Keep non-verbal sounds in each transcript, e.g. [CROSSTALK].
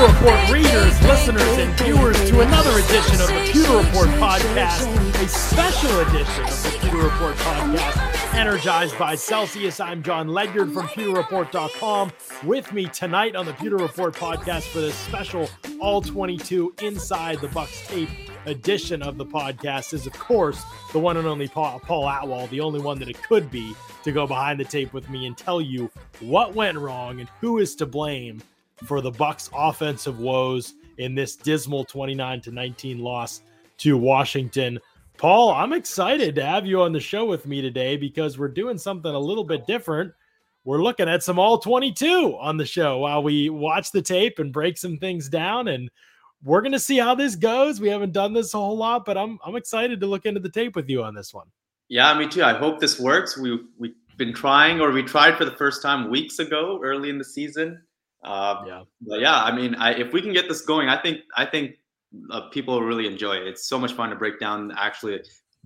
Pewter Report readers, listeners, and viewers to another edition of the Pewter Report podcast, a special edition of the Pewter Report podcast, energized by Celsius. I'm John Ledyard from PewterReport.com. With me tonight on the Pewter Report podcast for this special All 22 Inside the Bucs tape edition of the podcast is, of course, the one and only Paul, Paul Atwall, the only one that it could be to go behind the tape with me and tell you what went wrong and who is to blame for the Bucs offensive woes in this dismal 29 to 19 loss to Washington. Paul, I'm excited to have you on the show with me today because we're doing something a little bit different. We're looking at some all 22 on the show while we watch the tape and break some things down and we're going to see how this goes. We haven't done this a whole lot, but I'm I'm excited to look into the tape with you on this one. Yeah, me too. I hope this works. We we've been trying, or we tried for the first time weeks ago, early in the season. Uh, yeah, but yeah. I mean, I, if we can get this going, I think I think uh, people will really enjoy it. It's so much fun to break down actually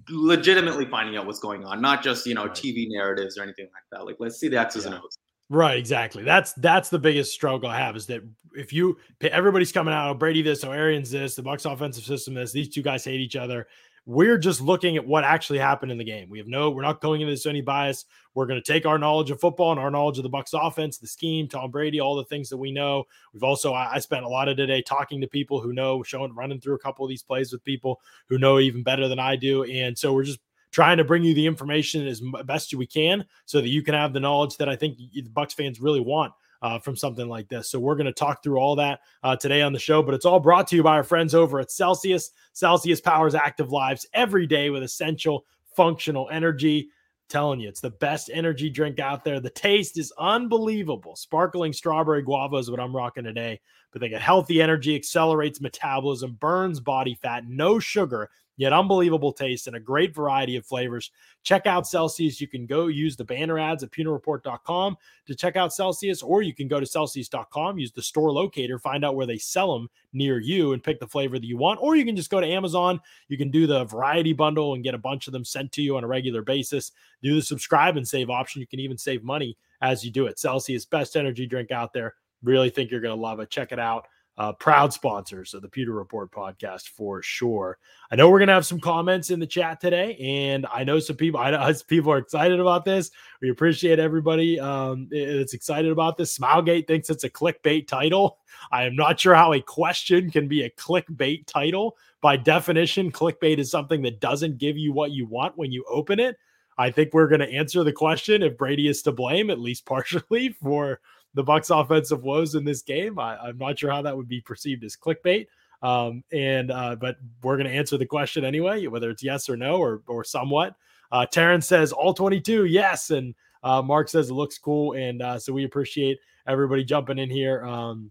legitimately finding out what's going on, not just you know right. TV narratives or anything like that. Like let's see the X's yeah. and O's. Right, exactly. That's that's the biggest struggle I have is that if you everybody's coming out, oh, Brady this, oh Arians this, the Bucs offensive system this, these two guys hate each other. We're just looking at what actually happened in the game. We have no, we're not going into this any bias. We're going to take our knowledge of football and our knowledge of the Bucs offense, the scheme, Tom Brady, all the things that we know. We've also, I, I spent a lot of today talking to people who know, showing, running through a couple of these plays with people who know even better than I do, and so we're just trying to bring you the information as best we can so that you can have the knowledge that I think the Bucs fans really want uh, from something like this. So we're going to talk through all that uh, today on the show, but it's all brought to you by our friends over at Celsius. Celsius powers active lives every day with essential functional energy. telling you, it's the best energy drink out there. The taste is unbelievable. Sparkling strawberry guava is what I'm rocking today. But they get healthy energy, accelerates metabolism, burns body fat, no sugar, yet unbelievable taste and a great variety of flavors. Check out Celsius. You can go use the banner ads at pewterreport.com to check out Celsius, or you can go to Celsius.com, use the store locator, find out where they sell them near you and pick the flavor that you want. Or you can just go to Amazon. You can do the variety bundle and get a bunch of them sent to you on a regular basis. Do the subscribe and save option. You can even save money as you do it. Celsius, best energy drink out there. Really think you're going to love it. Check it out uh, proud sponsors of the Pewter Report podcast for sure. I know we're gonna have some comments in the chat today, and I know some people. I know [LAUGHS] people are excited about this. We appreciate everybody um, that's excited about this. Smilegate thinks it's a clickbait title. I am not sure how a question can be a clickbait title. By definition, clickbait is something that doesn't give you what you want when you open it. I think we're going to answer the question if Brady is to blame, at least partially, [LAUGHS] for the Bucs offensive woes in this game. I, am not sure how that would be perceived as clickbait. Um, and uh, but we're going to answer the question anyway, whether it's yes or no or or somewhat. Uh, Terrence says all 22, yes, and uh, Mark says it looks cool, and uh, so we appreciate everybody jumping in here. Um,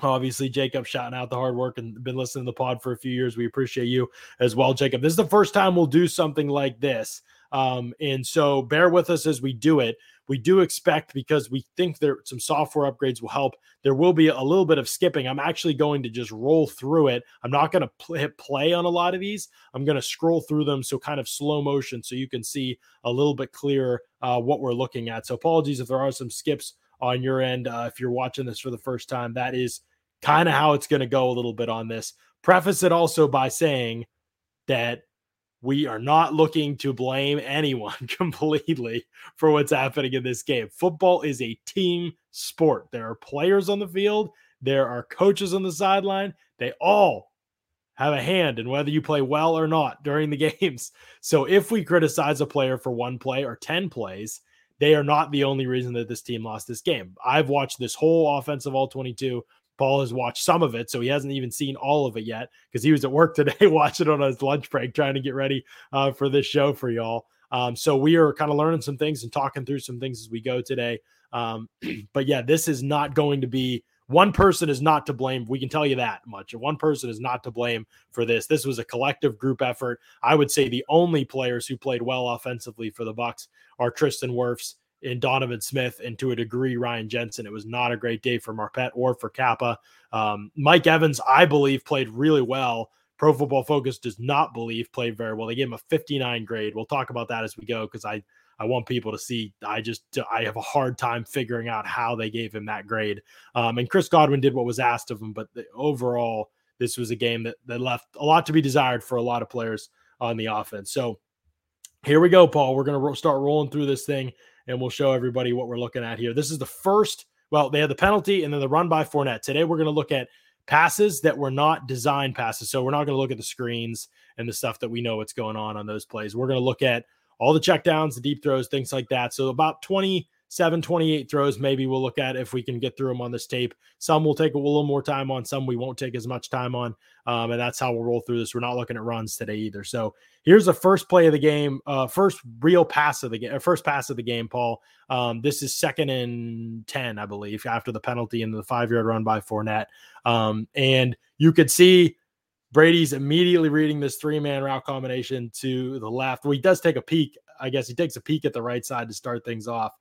obviously, Jacob shouting out the hard work and been listening to the pod for a few years. We appreciate you as well, Jacob. This is the first time we'll do something like this. Um, and so bear with us as we do it. We do expect because we think there some software upgrades will help. There will be a little bit of skipping. I'm actually going to just roll through it. I'm not going to pl- hit play on a lot of these. I'm going to scroll through them so kind of slow motion so you can see a little bit clearer uh, what we're looking at. So apologies if there are some skips on your end. Uh, if you're watching this for the first time, that is kind of how it's going to go a little bit on this. Preface it also by saying that we are not looking to blame anyone [LAUGHS] completely for what's happening in this game. Football is a team sport. There are players on the field, there are coaches on the sideline. They all have a hand in whether you play well or not [LAUGHS] during the games. So if we criticize a player for one play or 10 plays, they are not the only reason that this team lost this game. I've watched this whole offensive all 22 Paul has watched some of it, so he hasn't even seen all of it yet because he was at work [LAUGHS] today watching on his lunch break, trying to get ready uh, for this show for y'all. Um, so we are kind of learning some things and talking through some things as we go today. Um, [CLEARS THROAT] but yeah, this is not going to be one person is not to blame. We can tell you that much. One person is not to blame for this. This was a collective group effort. I would say the only players who played well offensively for the Bucs are Tristan Wirfs in Donovan Smith and to a degree Ryan Jensen. It was not a great day for Marpet or for Cappa. Um, Mike Evans, I believe, played really well. Pro Football Focus does not believe played very well. They gave him a 59 grade. We'll talk about that as we go because I I want people to see. I just I have a hard time figuring out how they gave him that grade. Um, and Chris Godwin did what was asked of him, but the, overall, this was a game that that left a lot to be desired for a lot of players on the offense. So here we go, Paul. We're gonna ro- start rolling through this thing, and we'll show everybody what we're looking at here. This is the first. Well, they had the penalty and then the run by Fournette. Today we're going to look at passes that were not design passes. So we're not going to look at the screens and the stuff that we know what's going on on those plays. We're going to look at all the checkdowns, the deep throws, things like that. So about 27, 28 throws, maybe we'll look at if we can get through them on this tape. Some we'll take a little more time on, some we won't take as much time on. Um, and that's how we'll roll through this. We're not looking at runs today either. So here's the first play of the game, uh, first real pass of the game, first pass of the game, Paul. Um, this is second and 10, I believe, after the penalty and the five yard run by Fournette. Um, and you could see Brady's immediately reading this three man route combination to the left. Well, he does take a peek. I guess he takes a peek at the right side to start things off,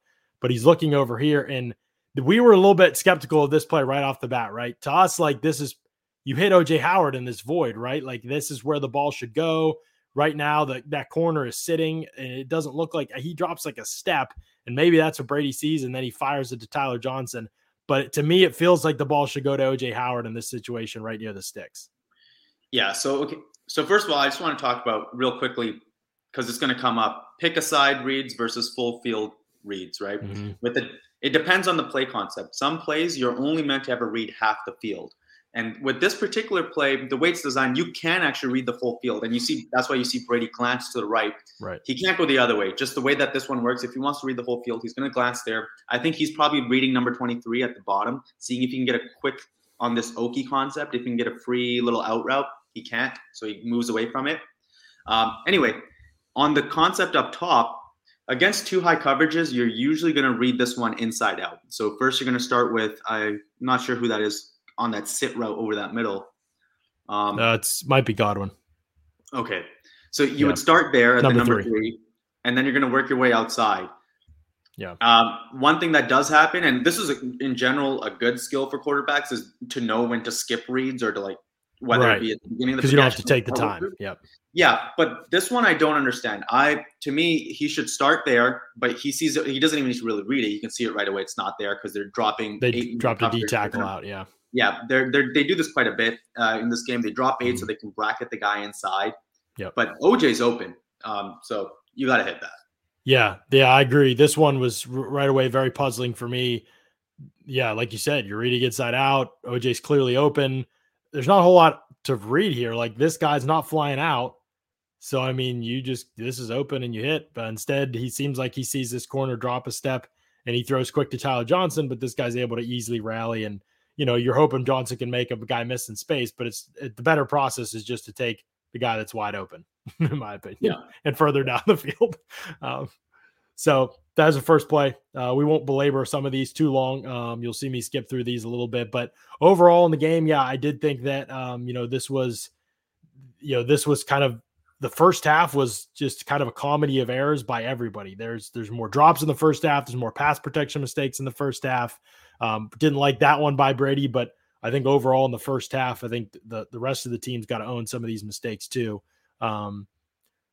but he's looking over here. And we were a little bit skeptical of this play right off the bat, right? To us, like this is you hit OJ Howard in this void, right? Like this is where the ball should go. Right now, that that corner is sitting, and it doesn't look like he drops like a step, and maybe that's what Brady sees, and then he fires it to Tyler Johnson. But to me, it feels like the ball should go to OJ Howard in this situation right near the sticks. Yeah. So okay. So first of all, I just want to talk about real quickly because it's going to come up. Pick a side reads versus full field reads, right? Mm-hmm. With it, it depends on the play concept. Some plays you're only meant to ever read half the field. And with this particular play, the way it's designed, you can actually read the full field. And you see, that's why you see Brady glance to the right. Right. He can't go the other way. Just the way that this one works, if he wants to read the whole field, he's going to glance there. I think he's probably reading number 23 at the bottom, seeing if he can get a quick on this Oki concept, if he can get a free little out route. He can't, so he moves away from it. Um, anyway, on the concept up top, against two high coverages, you're usually going to read this one inside out. So first, you're going to start with I'm not sure who that is on that sit route over that middle. Um, uh, it's might be Godwin. Okay, so you yeah. would start there at number the number three. three, and then you're going to work your way outside. Yeah. Um, one thing that does happen, and this is a, in general a good skill for quarterbacks, is to know when to skip reads or to like whether right. it be at the beginning of the because you don't have to take the time. Yep. Yeah, but this one I don't understand. I to me he should start there, but he sees it. He doesn't even need to really read it. You can see it right away. It's not there because they're dropping. They dropped a D tackle out. Yeah yeah, they're, they're they do this quite a bit uh, in this game. They drop 8 mm-hmm. so they can bracket the guy inside. Yeah, but OJ's open, um, so you got to hit that. Yeah, yeah, I agree. This one was right away very puzzling for me. Yeah, like you said, you're reading inside out. OJ's clearly open. There's not a whole lot to read here. Like this guy's not flying out. So I mean, you just this is open and you hit, but instead he seems like he sees this corner drop a step and he throws quick to Tyler Johnson, but this guy's able to easily rally and you know, you're hoping Johnson can make a guy miss in space, but it's it, the better process is just to take the guy that's wide open, [LAUGHS] in my opinion, yeah. and further down the [LAUGHS] field. Um, so that's the first play. Uh, we won't belabor some of these too long. Um, you'll see me skip through these a little bit, but overall in the game, yeah, I did think that um, you know this was, you know, this was kind of the first half was just kind of a comedy of errors by everybody. There's there's more drops in the first half. There's more pass protection mistakes in the first half. Um, didn't like that one by Brady, but I think overall in the first half, I think the the rest of the team's got to own some of these mistakes too. Um,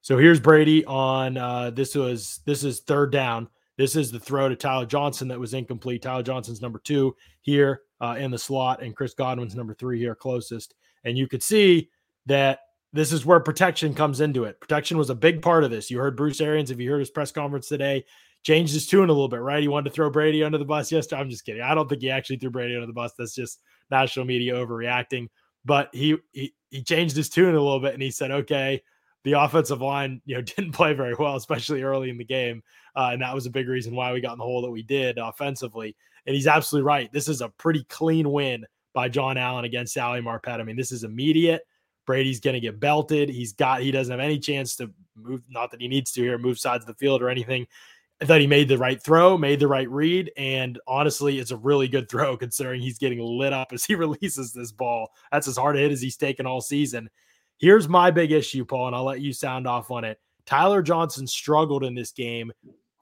so here's Brady on uh, this was this is third down. This is the throw to Tyler Johnson that was incomplete. Tyler Johnson's number two here uh, in the slot, and Chris Godwin's number three here closest. And you could see that this is where protection comes into it. Protection was a big part of this. You heard Bruce Arians, if you heard his press conference today, changed his tune a little bit, right? He wanted to throw Brady under the bus yesterday. I'm just kidding. I don't think he actually threw Brady under the bus. That's just national media overreacting. But he he, he changed his tune a little bit and he said, okay, the offensive line, you know, [LAUGHS] didn't play very well, especially early in the game. Uh, and that was a big reason why we got in the hole that we did offensively. And he's absolutely right. This is a pretty clean win by John Allen against Ali Marpet. I mean, this is immediate. Brady's going to get belted. He's got, he doesn't have any chance to move, not that he needs to here, move sides of the field or anything. I thought he made the right throw, made the right read, and honestly, it's a really good throw [LAUGHS] considering he's getting lit up as he [LAUGHS] releases this ball. That's as hard a hit as he's taken all season. Here's my big issue, Paul, and I'll let you sound off on it. Tyler Johnson struggled in this game.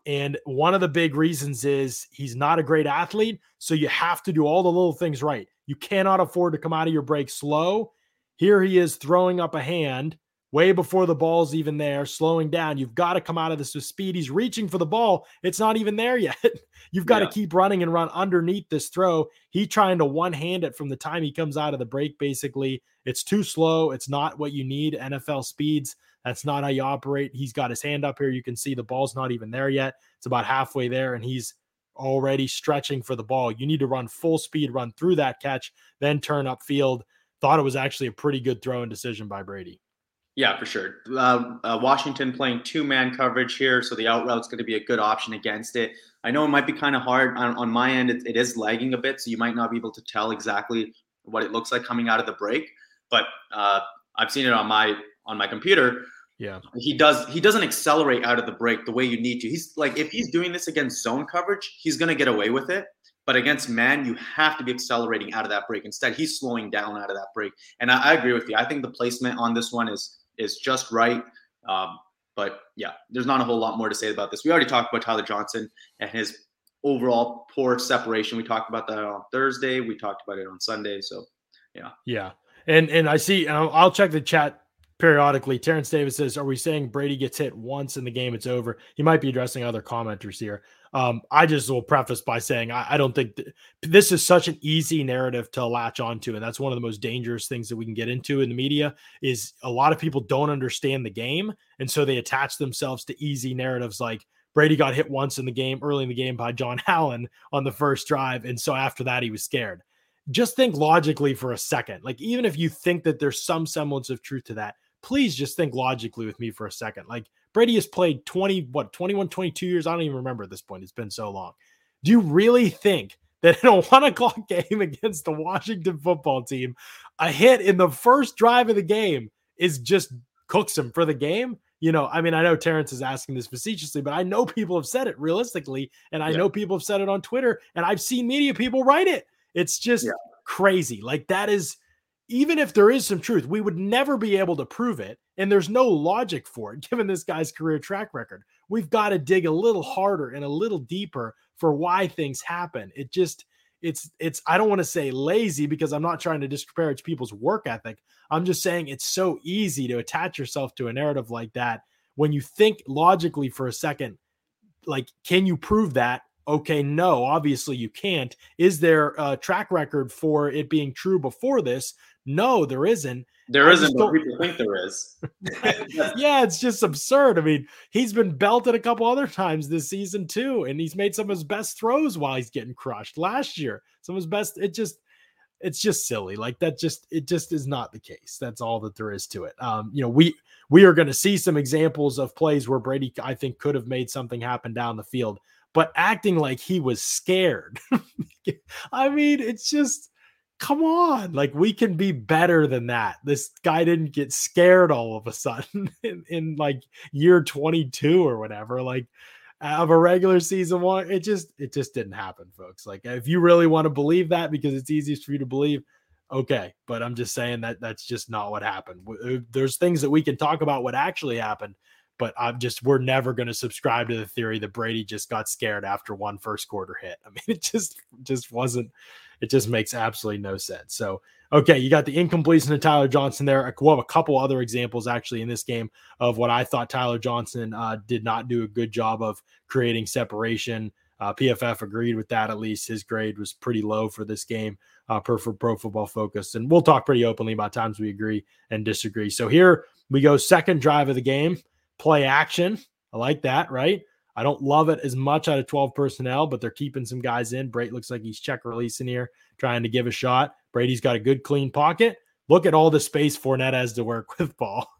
And one of the big reasons is he's not a great athlete. So you have to do all the little things right. You cannot afford to come out of your break slow. Here he is throwing up a hand way before the ball's even there, slowing down. You've got to come out of this with speed. He's reaching for the ball. It's not even there yet. [LAUGHS] You've got yeah. to keep running and run underneath this throw. He trying to one hand it from the time he comes out of the break, basically. It's too slow. It's not what you need. NFL speeds. That's not how you operate. He's got his hand up here. You can see the ball's not even there yet. It's about halfway there, and he's already stretching for the ball. You need to run full speed, run through that catch, then turn upfield. Thought it was actually a pretty good throw and decision by Brady. Yeah, for sure. Uh, uh, Washington playing two man coverage here, so the out route's going to be a good option against it. I know it might be kind of hard on, on my end. It, it is lagging a bit, so you might not be able to tell exactly what it looks like coming out of the break. But uh, I've seen it on my on my computer. Yeah, he does. He doesn't accelerate out of the break the way you need to. He's like if he's doing this against zone coverage, he's going to get away with it. But against man, you have to be accelerating out of that break. Instead, he's slowing down out of that break. And I, I agree with you. I think the placement on this one is is just right. Um, but yeah, there's not a whole lot more to say about this. We already talked about Tyler Johnson and his overall poor separation. We talked about that on Thursday. We talked about it on Sunday. So yeah, yeah. And and I see. I'll, I'll check the chat periodically. Terrence Davis says, "Are we saying Brady gets hit once in the game? It's over." He might be addressing other commenters here. Um, I just will preface by saying I, I don't think th- this is such an easy narrative to latch onto, and that's one of the most dangerous things that we can get into in the media. Is a lot of people don't understand the game, and so they attach themselves to easy narratives like Brady got hit once in the game, early in the game by John [LAUGHS] Allen on the first drive, and so after that he was scared. Just think logically for a second. Like even if you think that there's some semblance of truth to that, please just think logically with me for a second. Like Brady has played 20, what, 21, 22 years. I don't even remember at this point. It's been so long. Do you really think that in a [LAUGHS] one o'clock game against the Washington football team, a hit in the first drive of the game is just cooks him for the game? You know, I mean, I know Terrence is asking this facetiously, but I know people have said it realistically, and I yeah. know people have said it on Twitter, and I've seen media people write it. It's just yeah. crazy. Like that is even if there is some truth, we would never be able to prove it. And there's no logic for it, [LAUGHS] given this guy's career track record. We've got to dig a little harder and a little deeper for why things happen. It just, it's, it's, I don't want to say lazy because I'm not trying to disparage people's work ethic. I'm just saying it's so easy to attach yourself to a narrative like that when you think logically for a second, like, can you prove that? Okay, no, obviously you can't. Is there a track record for it being true before this? No, there isn't. There I isn't, but people think there is. [LAUGHS] [LAUGHS] yeah, it's just absurd. I mean, he's been belted a couple other times this season too, and he's made some of his best throws while he's getting crushed last year. Some of his best. It just, it's just silly. Like that. Just it just is not the case. That's all that there is to it. Um, you know, we we are going to see some examples of plays where Brady, I think, could have made something happen down the field, but acting like he was scared. [LAUGHS] I mean, it's just come on. Like we can be better than that. This guy didn't get scared all of a sudden [LAUGHS] in, in like year 22 or whatever like of a regular season one. It just it just didn't happen folks. Like if you really want to believe that because it's easiest for you to believe okay. But i'm just saying that that's just not what happened. Uh, there's things that we can talk about what actually happened but i'm just we're never going to subscribe to the theory that brady just got scared after one first quarter hit. I mean [LAUGHS] it just just wasn't it just makes absolutely no sense. So, okay, you got the incompletion of Tyler Johnson there. We'll have a couple other examples actually in this game of what I thought Tyler Johnson uh, did not do a good job of creating separation. Uh, PFF agreed with that. At least his grade was pretty low for this game uh, per for Pro Football Focus, and we'll talk pretty openly about times we agree and disagree. So here we go, second drive of the game, play action. I like that, right? I don't love it as much out of 12 personnel, but they're keeping some guys in. Brate looks like he's check releasing here, trying to give a shot. Brady's got a good clean pocket. Look at all the space Fournette has to work [LAUGHS] with ball.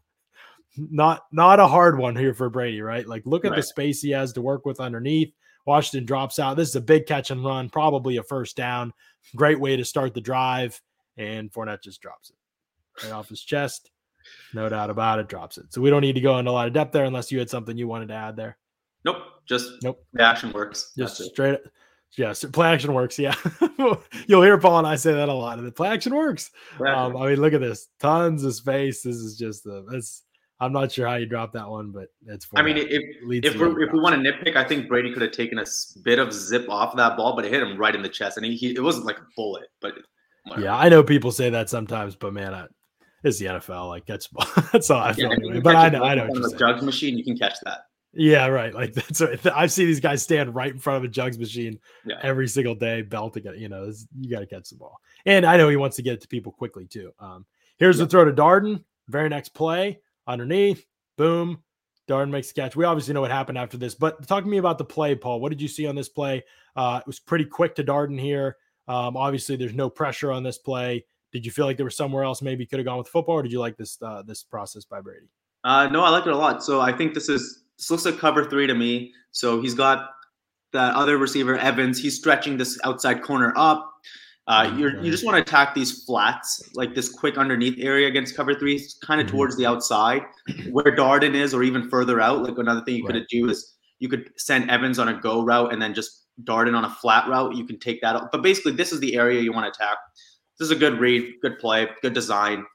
not not a hard one here for Brady, right? Like look at right. the space he has to work with underneath. Washington drops out. This is a big catch and run, probably a first down. Great way to start the drive. And Fournette just drops it right off his chest. No doubt about it, drops it. So we don't need to go into a lot of depth there unless you had something you wanted to add there. Nope. Just nope. The action works. Just That's straight. It. Yes, play action works. Yeah, [LAUGHS] you'll hear Paul and I say that a lot. And the play action works. Um, I mean, look at this, tons of space. This is just the. I'm not sure how you drop that one, but it's. I mean, if if, if we want to nitpick, I think Brady could have taken a bit of zip off of that ball, but it hit him right in the chest, and he, he it wasn't like a bullet, but. Whatever. Yeah, I know people say that sometimes, but man, I, it's the NFL. Like that's [LAUGHS] that's all I feel yeah, anyway. But I know, I know. A jugs machine, you can catch that. Yeah, right. Like [LAUGHS] that's what, I've seen these guys stand right in front of a jugs machine yeah. every single day, belting it. You know, you got to catch the ball. And I know he wants to get it to people quickly too. Um, here's yeah. the throw to Darden. Very next play underneath, boom. Darden makes the catch. We obviously know what happened after this, but talk to me about the play, Paul. What did you see on this play? Uh, it was pretty quick to Darden here. Um, obviously, there's no pressure on this play. Did you feel like there was somewhere else maybe could have gone with football, or did you like this uh, this process by Brady? Uh, no, I like it a lot. So I think this is this looks like cover three to me. So he's got the other receiver Evans. He's stretching this outside corner up. Uh, you you just want to attack these flats, like this quick underneath area against cover three, kind of mm-hmm. towards the outside, where Darden is, or even further out. Like another thing you right. could do is you could send Evans on a go route and then just Darden on a flat route. You can take that out. But basically, this is the area you want to attack. This is a good read, good play, good design.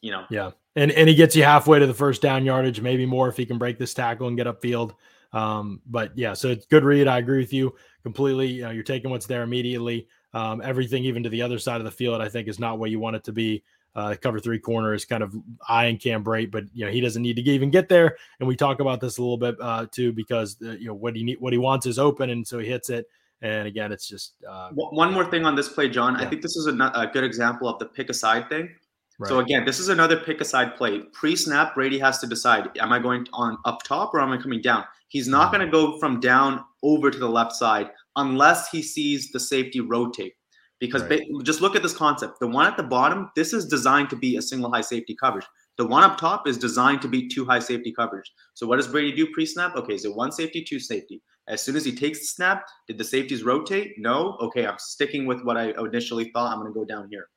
You know. Yeah, and and he gets you halfway to the first down yardage, maybe more if he can break this tackle and get upfield. Um, but yeah, so it's good read. I agree with you completely. You know, you're taking what's there immediately. Um, everything, even to the other side of the field, I think is not where you want it to be. Uh, cover three corner is kind of eyeing Cam Brate, but you know he doesn't need to even get there. And we talk about this a little bit uh, too because uh, you know what he need, what he wants is open, and so he hits it. And again, it's just uh, one more thing on this play, John. Yeah. I think this is a, a, good example of the pick aside thing. Right. So again, this is another pick aside play. Pre snap, Brady has to decide: Am I going on up top or am I coming down? He's not mm-hmm. going to go from down over to the left side unless he sees the safety rotate. Because right. ba- just look at this concept. The one at the bottom, this is designed to be a single high safety coverage. The one up top is designed to be two high safety coverage. So what does Brady do pre-snap? Okay, is so it one safety, two safety. As soon as he takes the snap, did the safeties rotate? No. Okay, I'm sticking with what I initially thought. I'm going to go down here.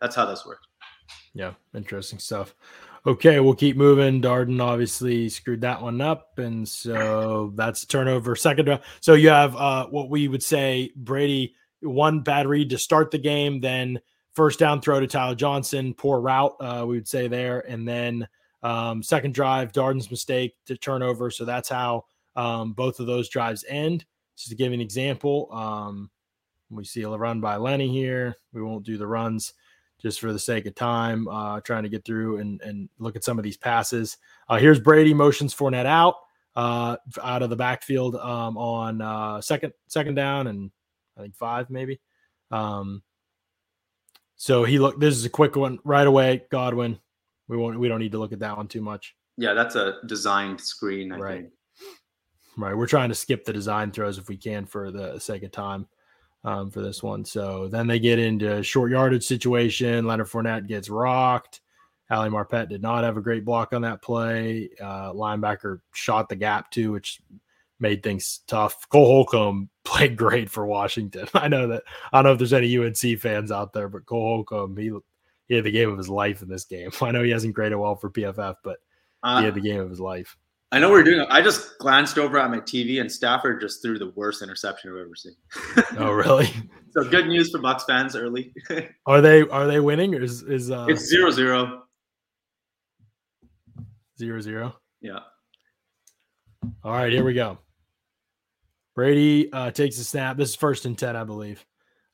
That's how this works. Yeah, interesting stuff. Okay, we'll keep moving. Darden obviously screwed that one up, and so that's turnover. Second, round. so you have uh, what we would say Brady one bad read to start the game, then first down throw to Tyler Johnson, poor route, uh, we would say there, and then um, second drive, Darden's mistake to turnover. So that's how um, both of those drives end. Just to give an example, um, we see a run by Lenny here. We won't do the runs just for the sake of time, uh, trying to get through and, and look at some of these passes. Uh, here's Brady motions Fournette out uh, out of the backfield um, on uh, second second down and I think five maybe. Um, so he look. This is a quick one right away. Godwin. We won't. We don't need to look at that one too much. Yeah, that's a designed screen. I right. Think. Right. We're trying to skip the design throws if we can for the sake of time um, for this one. So then they get into short yardage situation. Leonard Fournette gets rocked. Ali Marpet did not have a great block on that play. Uh, linebacker shot the gap too, which made things tough. Cole Holcomb [LAUGHS] played great for Washington. [LAUGHS] I know that I don't know if there's any UNC fans out there, but Cole Holcomb he he had the game of his life in this game. [LAUGHS] I know he hasn't graded well for PFF, but uh, he had the game of his life. I know we're doing. I just glanced over at my TV, and Stafford just threw the worst interception I've ever seen. [LAUGHS] oh, really? [LAUGHS] so good news for Bucs fans early. [LAUGHS] are they are they winning or is is uh, it's zero zero zero zero? Yeah. All right, here we go. Brady uh, takes a snap. This is first and 10, I believe.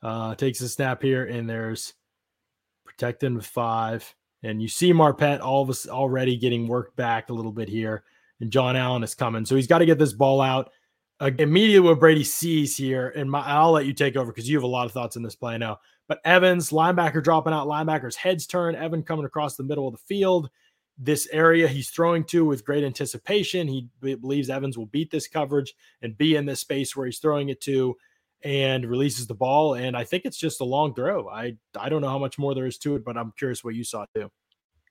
Uh, takes a snap here, and there's protecting with five. And you see Marpet all of us already getting worked back a little bit here. And John Allen is coming. So he's got to get this ball out. Uh, immediately what Brady sees here, and my, I'll let you take over because you have a lot of thoughts in this play now. But Evans, linebacker dropping out, linebacker's heads turn, Evan coming across the middle of the field this area he's throwing to with great anticipation. He believes Evans will beat this coverage and be in this space where he's throwing it to and releases the ball. And I think it's just a long throw. I I don't know how much more there is to it, but I'm curious what you saw too.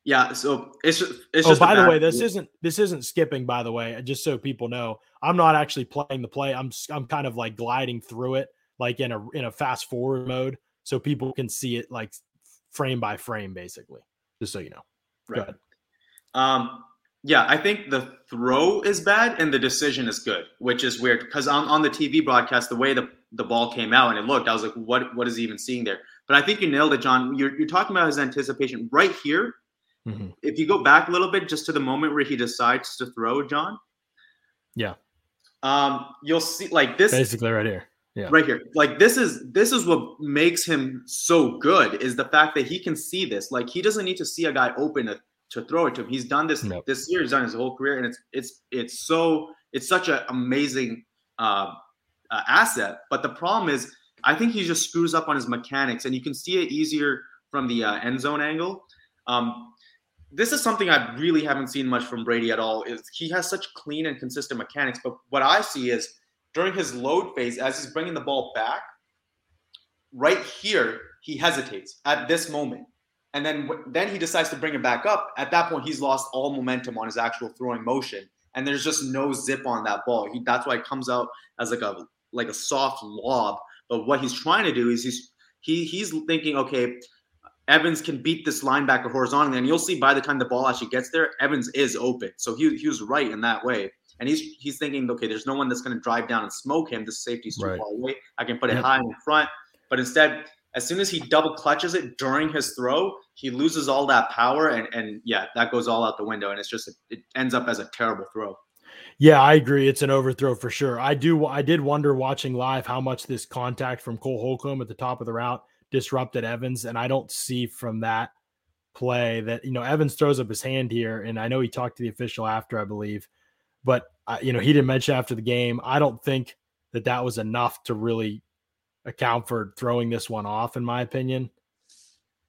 Yeah, so it's just, it's oh, just by the way, this isn't this isn't skipping. By the way, just so people know, I'm not actually playing the play. I'm I'm kind of like gliding through it, like in a in a fast forward mode, so people can see it like frame by frame, basically. Just so you know. Right. Um, yeah, I think the throw is bad and the decision is good, which is weird because on, on the TV broadcast, the way the, the ball came out and it looked, I was like, what what is he even seeing there? But I think you nailed it, John. You're, you're talking about his anticipation right here. Mm-hmm. If you go back a little bit just to the moment where he decides to throw, John. Yeah. Um, you'll see like this basically right here. Yeah. Right here. Like this is this is what makes him so good is the fact that he can see this. Like he doesn't need to see a guy open to, to throw it to him. He's done this nope. this year, he's done his whole career, and it's it's it's so it's such an amazing uh, uh, asset. But the problem is, I think he just screws up on his mechanics, and you can see it easier from the uh, end zone angle. Um, this is something I really haven't seen much from Brady at all. Is he has such clean and consistent mechanics, but what I see is during his load phase, as he's bringing the ball back, right here he hesitates at this moment, and then then he decides to bring it back up. At that point, he's lost all momentum on his actual throwing motion, and there's just no zip on that ball. He, that's why it comes out as like a like a soft lob. But what he's trying to do is he's he he's thinking, okay, Evans can beat this linebacker horizontally, and you'll see by the time the ball actually gets there, Evans is open. So he, he was right in that way. And he's he's thinking, okay, there's no one that's going to drive down and smoke him. The safety's too right. far away. I can put it high in front. But instead, as soon as he double clutches it during his throw, he loses all that power, and and yeah, that goes all out the window, and it's just it ends up as a terrible throw. Yeah, I agree. It's an overthrow for sure. I do. I did wonder watching live how much this contact from Cole Holcomb at the top of the route disrupted Evans. And I don't see from that play that, you know, Evans throws up his hand here. And I know he talked to the official after, I believe, but, uh, you know, he didn't mention after the game. I don't think that that was enough to really account for throwing this one off, in my opinion.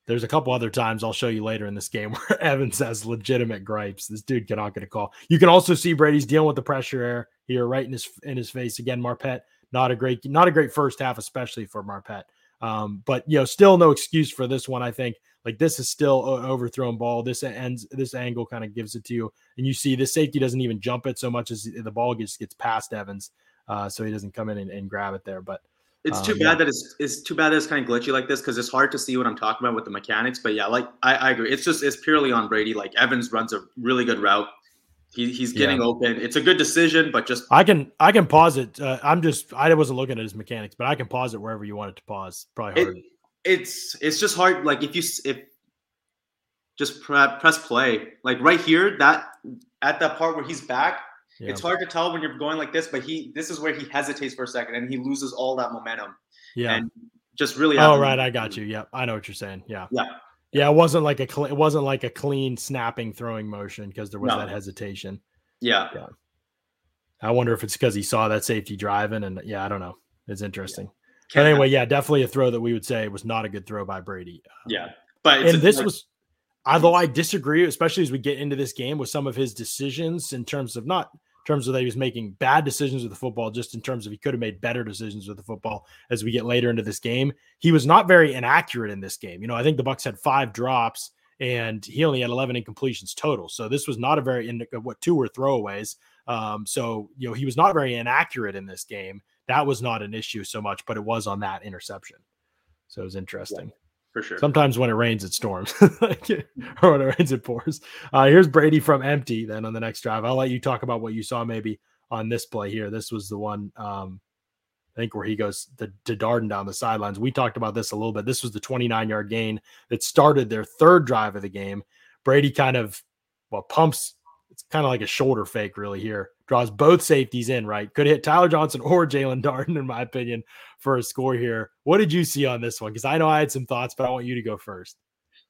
There's a couple other times I'll show you later in this game [LAUGHS] where Evans has legitimate gripes. This dude cannot get a call. You can also see Brady's dealing with the pressure air here right in his in his face again. Marpet not a great not a great first half, especially for Marpet. Um, but you know, still no excuse for this one. I think like this is still an overthrown ball. This ends this angle kind of gives it to you, and you see the safety doesn't even jump it so much as the ball just gets past Evans, uh, so he doesn't come in and, and grab it there. But it's too um, bad yeah. that it's it's too bad that it's kind of glitchy like this because it's hard to see what I'm talking about with the mechanics. But yeah, like I, I agree. It's just it's purely on Brady. Like Evans runs a really good route. He, he's getting yeah. open. It's a good decision, but just I can I can pause it. Uh, I'm just I wasn't looking at his mechanics, but I can pause it wherever you want it to pause. Probably hard. It, it's it's just hard. Like if you if just press play, like right here, that at that part where he's back, yeah. it's hard to tell when you're going like this. But he this is where he hesitates for a second and he loses all that momentum. Yeah, and just really. Oh right, I got you. Yeah, I know what you're saying. Yeah. Yeah. Yeah, it wasn't like a cl- it wasn't like a clean snapping throwing motion because there was no. that hesitation. Yeah. Yeah. I wonder if it's because he saw that safety driving, and yeah, I don't know. It's interesting. Yeah. But anyway, yeah, definitely a throw that we would say was not a good throw by Brady. Um, yeah, but and this was, although I disagree, especially as we get into this game with some of his decisions in terms of not terms of that he was making bad decisions with the football, just in terms of he could have made better decisions with the football as we get later into this game. He was not very inaccurate in this game. You know, I think the Bucs had five drops and he only had 11 incompletions total. So this was not a very in what two were throwaways. Um, so you know he was not very inaccurate in this game. That was not an issue so much, but it was on that interception. So it was interesting. Yeah for sure. Sometimes when it rains, it storms, [LAUGHS] or when it rains, it pours. Uh, here's Brady from empty. Then on the next drive, I'll let you talk about what you saw maybe on this play here. This was the one um, I think where he goes to, to Darden down the sidelines. We talked about this a little bit. This was the 29 yard gain that started their third drive of the game. Brady kind of well pumps. It's kind of like a shoulder fake, really. Here draws both safeties in. Right, could hit Tyler Johnson or [LAUGHS] Jaelon Darden, in my opinion, for a score here. What did you see on this one? Because I know I had some thoughts, but I want you to go first.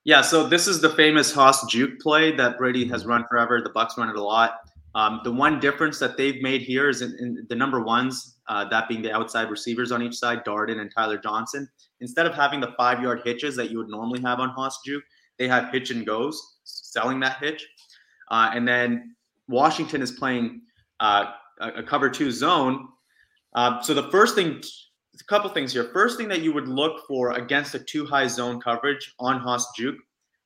Yeah, so this is the famous Hoss juke play that Brady has run forever. The Bucs run it a lot. Um, the one difference that they've made here is in, in the number ones, uh, that being the outside receivers on each side, Darden and Tyler Johnson. Instead of having the five yard hitches that you would normally have on Hoss juke, they have hitch and goes, selling that hitch. Uh, and then Washington is playing uh, a, cover two zone. Uh, so the first thing a couple things here. First thing that you would look for against a two high zone coverage on Hoss Juke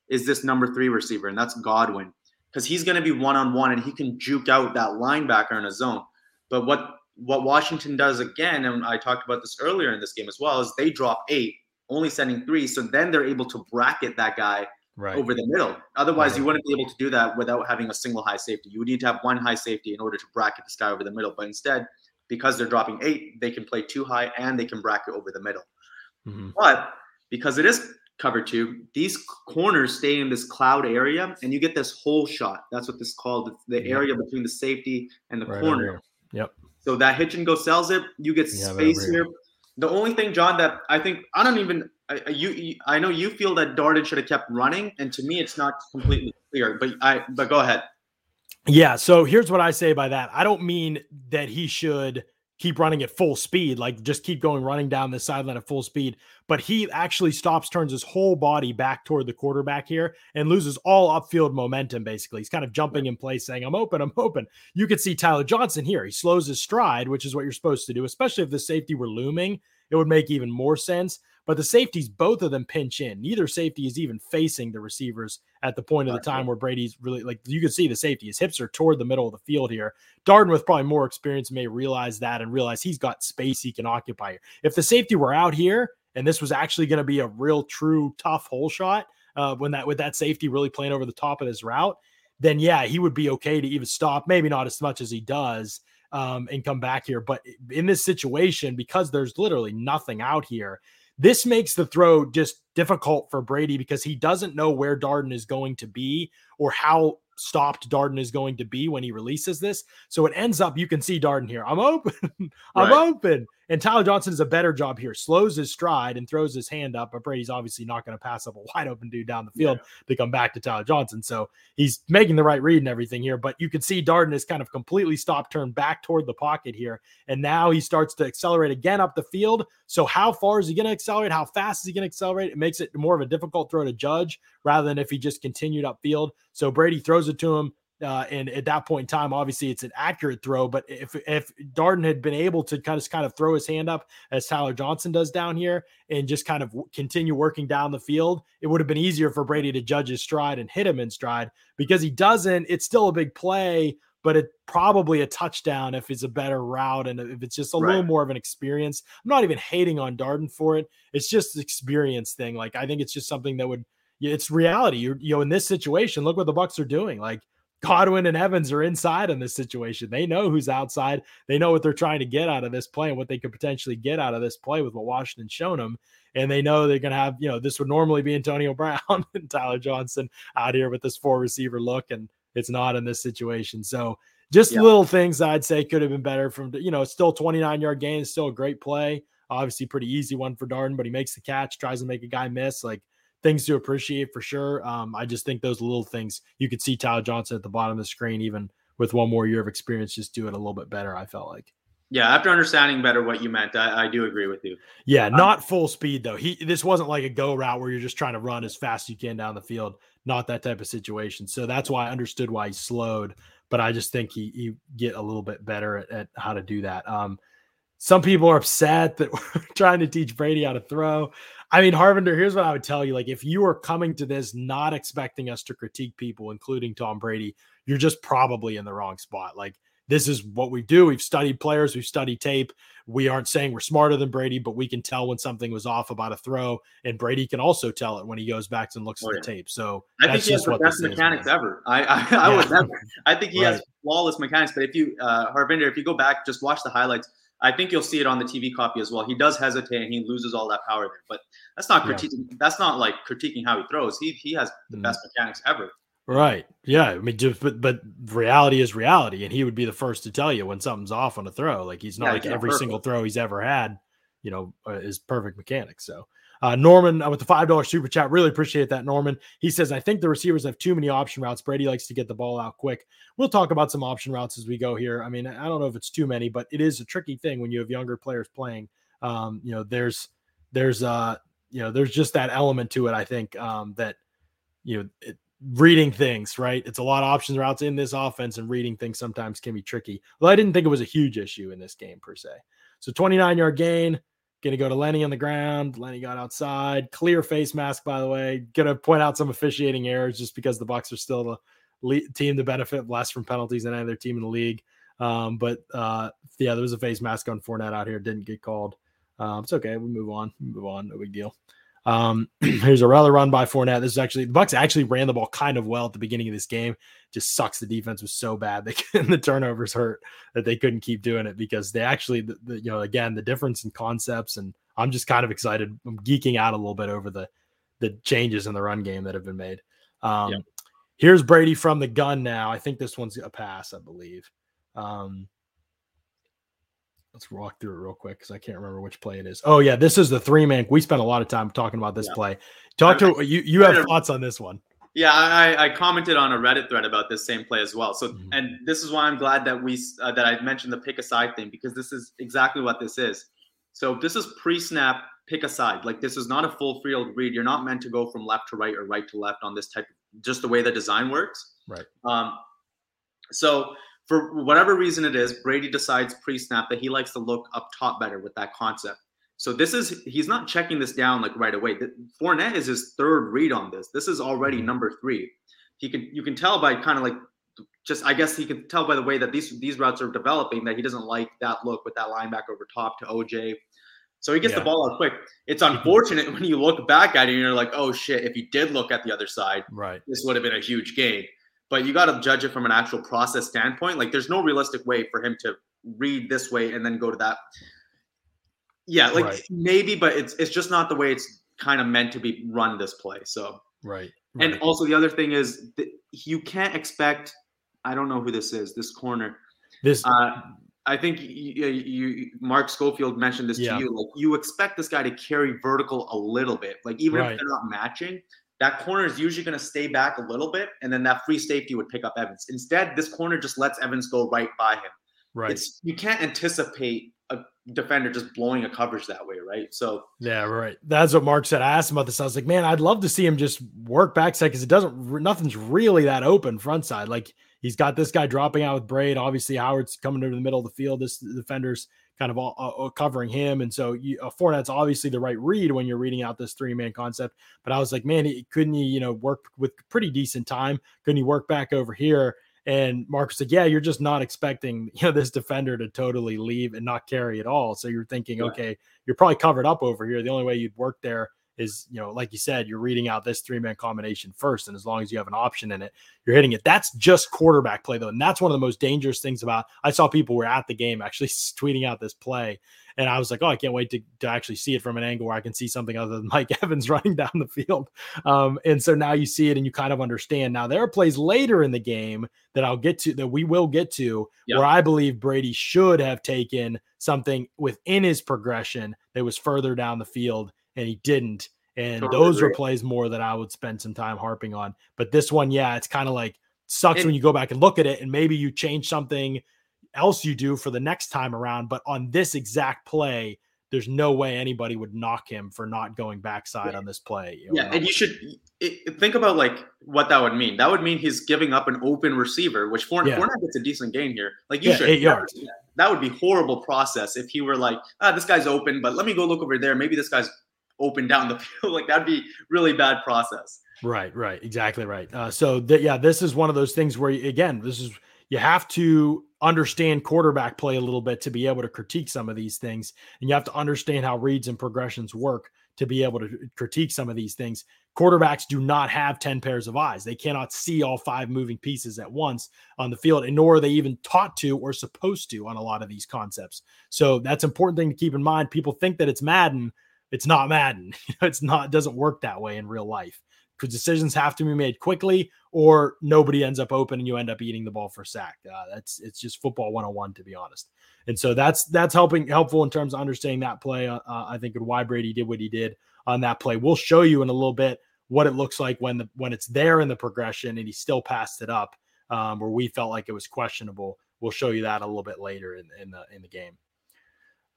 is this number three receiver, and that's Godwin, because he's going to be one on one and he can juke out that linebacker in a zone. But what what Washington does again, and I talked about this earlier in this game as well, is they drop eight, only sending three, so then they're able to bracket that guy right. over the middle. Otherwise, right. you wouldn't be able to do that without having a single high safety. You would need to have one high safety in order to bracket this guy over the middle. But instead, because they're dropping eight, they can play too high and they can bracket over the middle. Mm-hmm. But because it is cover two, these corners stay in this cloud area and you get this hole shot. That's what this is called the yep. area between the safety and the right corner. Yep. So that hitch and go sells it. You get space here. the only thing, John, that I think I don't even I, you, I know you feel that Darden should have kept running, and to me, it's not completely clear. But I but go ahead. Yeah. So here's what I say by that. I don't mean that he should keep running at full speed, like just keep going running down the sideline at full speed. But he actually stops, turns his whole body back toward the quarterback here and loses all upfield momentum. Basically, he's kind of jumping in place, saying, I'm open, I'm open. You could see Tyler Johnson here. He slows his stride, which is what you're supposed to do, especially if the safety were looming. It would make even more sense. But the safeties, both of them pinch in. Neither safety is even facing the receivers at the point of the time where Brady's really like you can see the safety. His hips are toward the middle of the field here. Darden, with probably more experience, may realize that and realize he's got space he can occupy here. If the safety were out here and this was actually going to be a real, true, tough hole shot, uh, when that with that safety really playing over the top of his route, then yeah, he would be okay to even stop. Maybe not as much as he does. Um, and come back here. But in this situation, because there's literally nothing out here, this makes the throw just difficult for Brady because he doesn't know where Darden is going to be or how stopped Darden is going to be when he releases this. So it ends up you can see Darden here. I'm open. [LAUGHS] I'm right. open. And Tyler Johnson does a better job here, slows his stride and throws his hand up. But Brady's obviously not going to pass up a [LAUGHS] wide open dude down the field yeah. to come back to Tyler Johnson. So he's making the right read and everything here. But you can see Darden is kind of completely stopped, turned back toward the pocket here. And now he starts to accelerate again up the field. So how far is he going to accelerate? How fast is he going to accelerate? It makes it more of a difficult throw to judge rather than if he just continued upfield. So Brady throws it to him. Uh, and at that point in time, obviously it's an accurate throw. But if if Darden had been able to kind of kind of throw his hand up as Tyler Johnson does down here and just kind of continue working down the field, it would have been easier for Brady to judge his stride and hit him in stride. Because he doesn't, it's still a big play, but it probably a touchdown if it's a better route and if it's just a right. little more of an experience. I'm not even hating on Darden for it. It's just experience thing. Like I think it's just something that would it's reality. You're, you know, in this situation, look what the Bucs are doing. Like Godwin and Evans are inside in this situation. They know who's outside. They know what they're trying to get out of this play and what they could potentially get out of this play with what Washington's shown them. And they know they're going to have, you know, this would normally be Antonio [LAUGHS] Brown and Tyler Johnson out here with this four receiver look, and it's not in this situation. So just yeah. little things I'd say could have been better from, you know, still 29 yard gain, still a great play. Obviously, pretty easy one for Darden, but he makes the catch, tries to make a guy miss. Like, things to appreciate for sure. Um, I just think those little things you could see Tyler Johnson at the bottom of the screen, even with one more year of experience, just do it a little bit better. I felt like. Yeah, after understanding better what you meant, I, I do agree with you. Yeah, um, not full speed though. He this wasn't like a go route where you're just trying to run as fast as you can down the field. Not that type of situation. So that's why I understood why he slowed. But I just think he he get a little bit better at, at how to do that. Um, some people are upset that [LAUGHS] we're trying to teach Brady how to throw. I mean, Harvinder, here's what I would tell you. Like, if you are coming to this not expecting us to critique people, including Tom Brady, you're just probably in the wrong spot. Like, this is what we do. We've studied players, we've studied tape. We aren't saying we're smarter than Brady, but we can tell when something was off about a throw, and Brady can also tell it when he goes back and looks oh, at the tape. So I think he has the best mechanics ever. I I, I yeah. would never, I think he right. has flawless mechanics. But if you uh Harvinder, if you go back, just watch the highlights I think you'll see it on the TV copy as well. He does hesitate and he loses all that power there, but that's not critiquing. Yeah. That's not like critiquing how he throws. He he has the mm. best mechanics ever. Right. Yeah. I mean, just but but reality is reality, and he would be the first to tell you when something's off on a throw. Like he's not yeah, like every perfect. single throw he's ever had, you know, uh, is perfect mechanics. So uh, Norman uh, with the five dollar super chat, really appreciate that. Norman, he says, I think the receivers have too many option routes. Brady likes to get the ball out quick. We'll talk about some option routes as we go here. I mean, I don't know if it's too many, but it is a tricky thing when you have younger players playing. Um, you know, there's there's uh you know there's just that element to it. I think um, that you know it, reading things right. It's a lot of options routes in this offense, and reading things sometimes can be tricky. Well, I didn't think it was a huge issue in this game per se. So 29 yard gain. Gonna go to Lenny on the ground. Lenny got outside. Clear face mask, by the way. Gonna point out some officiating errors just because the Bucs are still the team to benefit less from penalties than any other team in the league. Um, but uh, yeah, there was a face mask on Fournette out here. Didn't get called. Um, it's okay. We move on. Move on. No big deal. Um, [CLEARS THROAT] here's a rather run by Fournette. This is actually the Bucs actually ran the ball kind of well at the beginning of this game. Just sucks. The defense was so bad. [LAUGHS] They the turnovers hurt that they couldn't keep doing it because they actually, the, the, you know, again the difference in concepts and I'm just kind of excited. I'm geeking out a little bit over the the changes in the run game that have been made. Um, yeah. Here's Brady from the gun now. I think this one's a pass, I believe. Um, let's walk through it real quick because I can't remember which play it is. Oh yeah, this is the three man. We spent a lot of time talking about this yeah. play. Talk to you. You have thoughts on this one? Yeah, I, I, commented on a Reddit thread about this same play as well. So, mm-hmm. and this is why I'm glad that we uh, that I mentioned the pick aside thing because this is exactly what this is. So this is pre-snap pick aside. Like this is not a full field read. You're not meant to go from left to right or right to left on this type just the way the design works. Right. Um, so for whatever reason it is, Brady decides pre-snap that he likes to look up top better with that concept. So this is he's not checking this down like right away. Fournette is his third read on this. This is already mm-hmm. number three. He can you can tell by kind of like just I guess he can tell by the way that these these routes are developing that he doesn't like that look with that linebacker over top to OJ. So he gets yeah. the ball out quick. It's mm-hmm. unfortunate [LAUGHS] when you look back at it and you're like, oh shit, if he did look at the other side, right, this would have been a huge gain. But you got to judge it from an actual process standpoint. Like there's no realistic way for him to read this way and then go to that. Yeah, like right. maybe, but it's it's just not the way it's kind of meant to be run this play. So right. right. And also the other thing is you can't expect. I don't know who this is. This corner. This. Uh, I think you, you, Mark Schofield mentioned this yeah. to you. Like you expect this guy to carry vertical a little bit. Like even right. if they're not matching, that corner is usually going to stay back a little bit, and then that free safety would pick up Evans. Instead, this corner just lets Evans go right by him. Right. It's, you can't anticipate a defender just blowing a coverage that way, right? So yeah, right. That's what Mark said. I asked him about this. I was like, man, I'd love to see him just work backside because it doesn't. Nothing's really that open front side. Like he's got this guy dropping out with Brate. Obviously, Howard's coming into the middle of the field. This defender's kind of all, uh, uh, covering him, and so you, uh, Fournette's obviously the right read when you're reading out this three man concept. But I was like, man, he, couldn't he, you know, work with pretty decent time? Couldn't he work back over here? And Mark said, "Yeah, you're just not expecting [LAUGHS] you know this defender to totally leave and not carry at all. So you're thinking, yeah. okay, you're probably covered up over here. The only way you'd work there is, you know, like you said, you're reading out this three man combination first. And as long as you have an option in it, you're hitting it. That's just quarterback play, though. And that's one of the most dangerous things about I saw people were at the game actually [LAUGHS] tweeting out this play. And I was like, oh, I can't wait to, to actually see it from an angle where I can see something other than [LAUGHS] Mike Evans [LAUGHS] running down the field. Um, and so now you see it and you kind of understand. Now, there are plays later in the game that I'll get to, that we will get to, yep. where I believe Brady should have taken something within his progression that was further down the field and he didn't. And totally those agree. are plays more that I would spend some time harping on. But this one, yeah, it's kind of like sucks and, when you go back and look at it and maybe you change something else you do for the next time around. But on this exact play, there's no way anybody would knock him for not going backside yeah. on this play. You know, yeah, and you should it, think about like what that would mean. That would mean he's giving up an open receiver, which Fournette, yeah. Fournette gets a decent gain here. Like you yeah, should, eight yards. That would be horrible process if he were like, ah, this guy's open, but let me go look over there. Maybe this guy's open down the [LAUGHS] field. like that'd be really bad process. Right, right, exactly right. Uh, so th- yeah, this is one of those things where again, this is you have to understand quarterback play a little bit to be able to critique some of these things, and you have to understand how reads and progressions work to be able to critique some of these things. Quarterbacks do not have 10 pairs of eyes. They cannot see all five moving pieces at once on the field, and nor are they even taught to or supposed to on a lot of these concepts. So that's important thing to keep in mind. People think that it's Madden, it's not Madden. [LAUGHS] it's not, it doesn't work that way in real life because decisions have to be made quickly or nobody ends up open and you end up eating the ball for sack. Uh, that's, it's just football 101 to be honest. And so that's, that's helping, helpful in terms of understanding that play. Uh, uh, I think and why Brady did what he did on that play. We'll show you in a little bit what it looks like when the, when it's there in the progression and he still passed it up um, where we felt like it was questionable. We'll show you that a little bit later in, in the, in the game.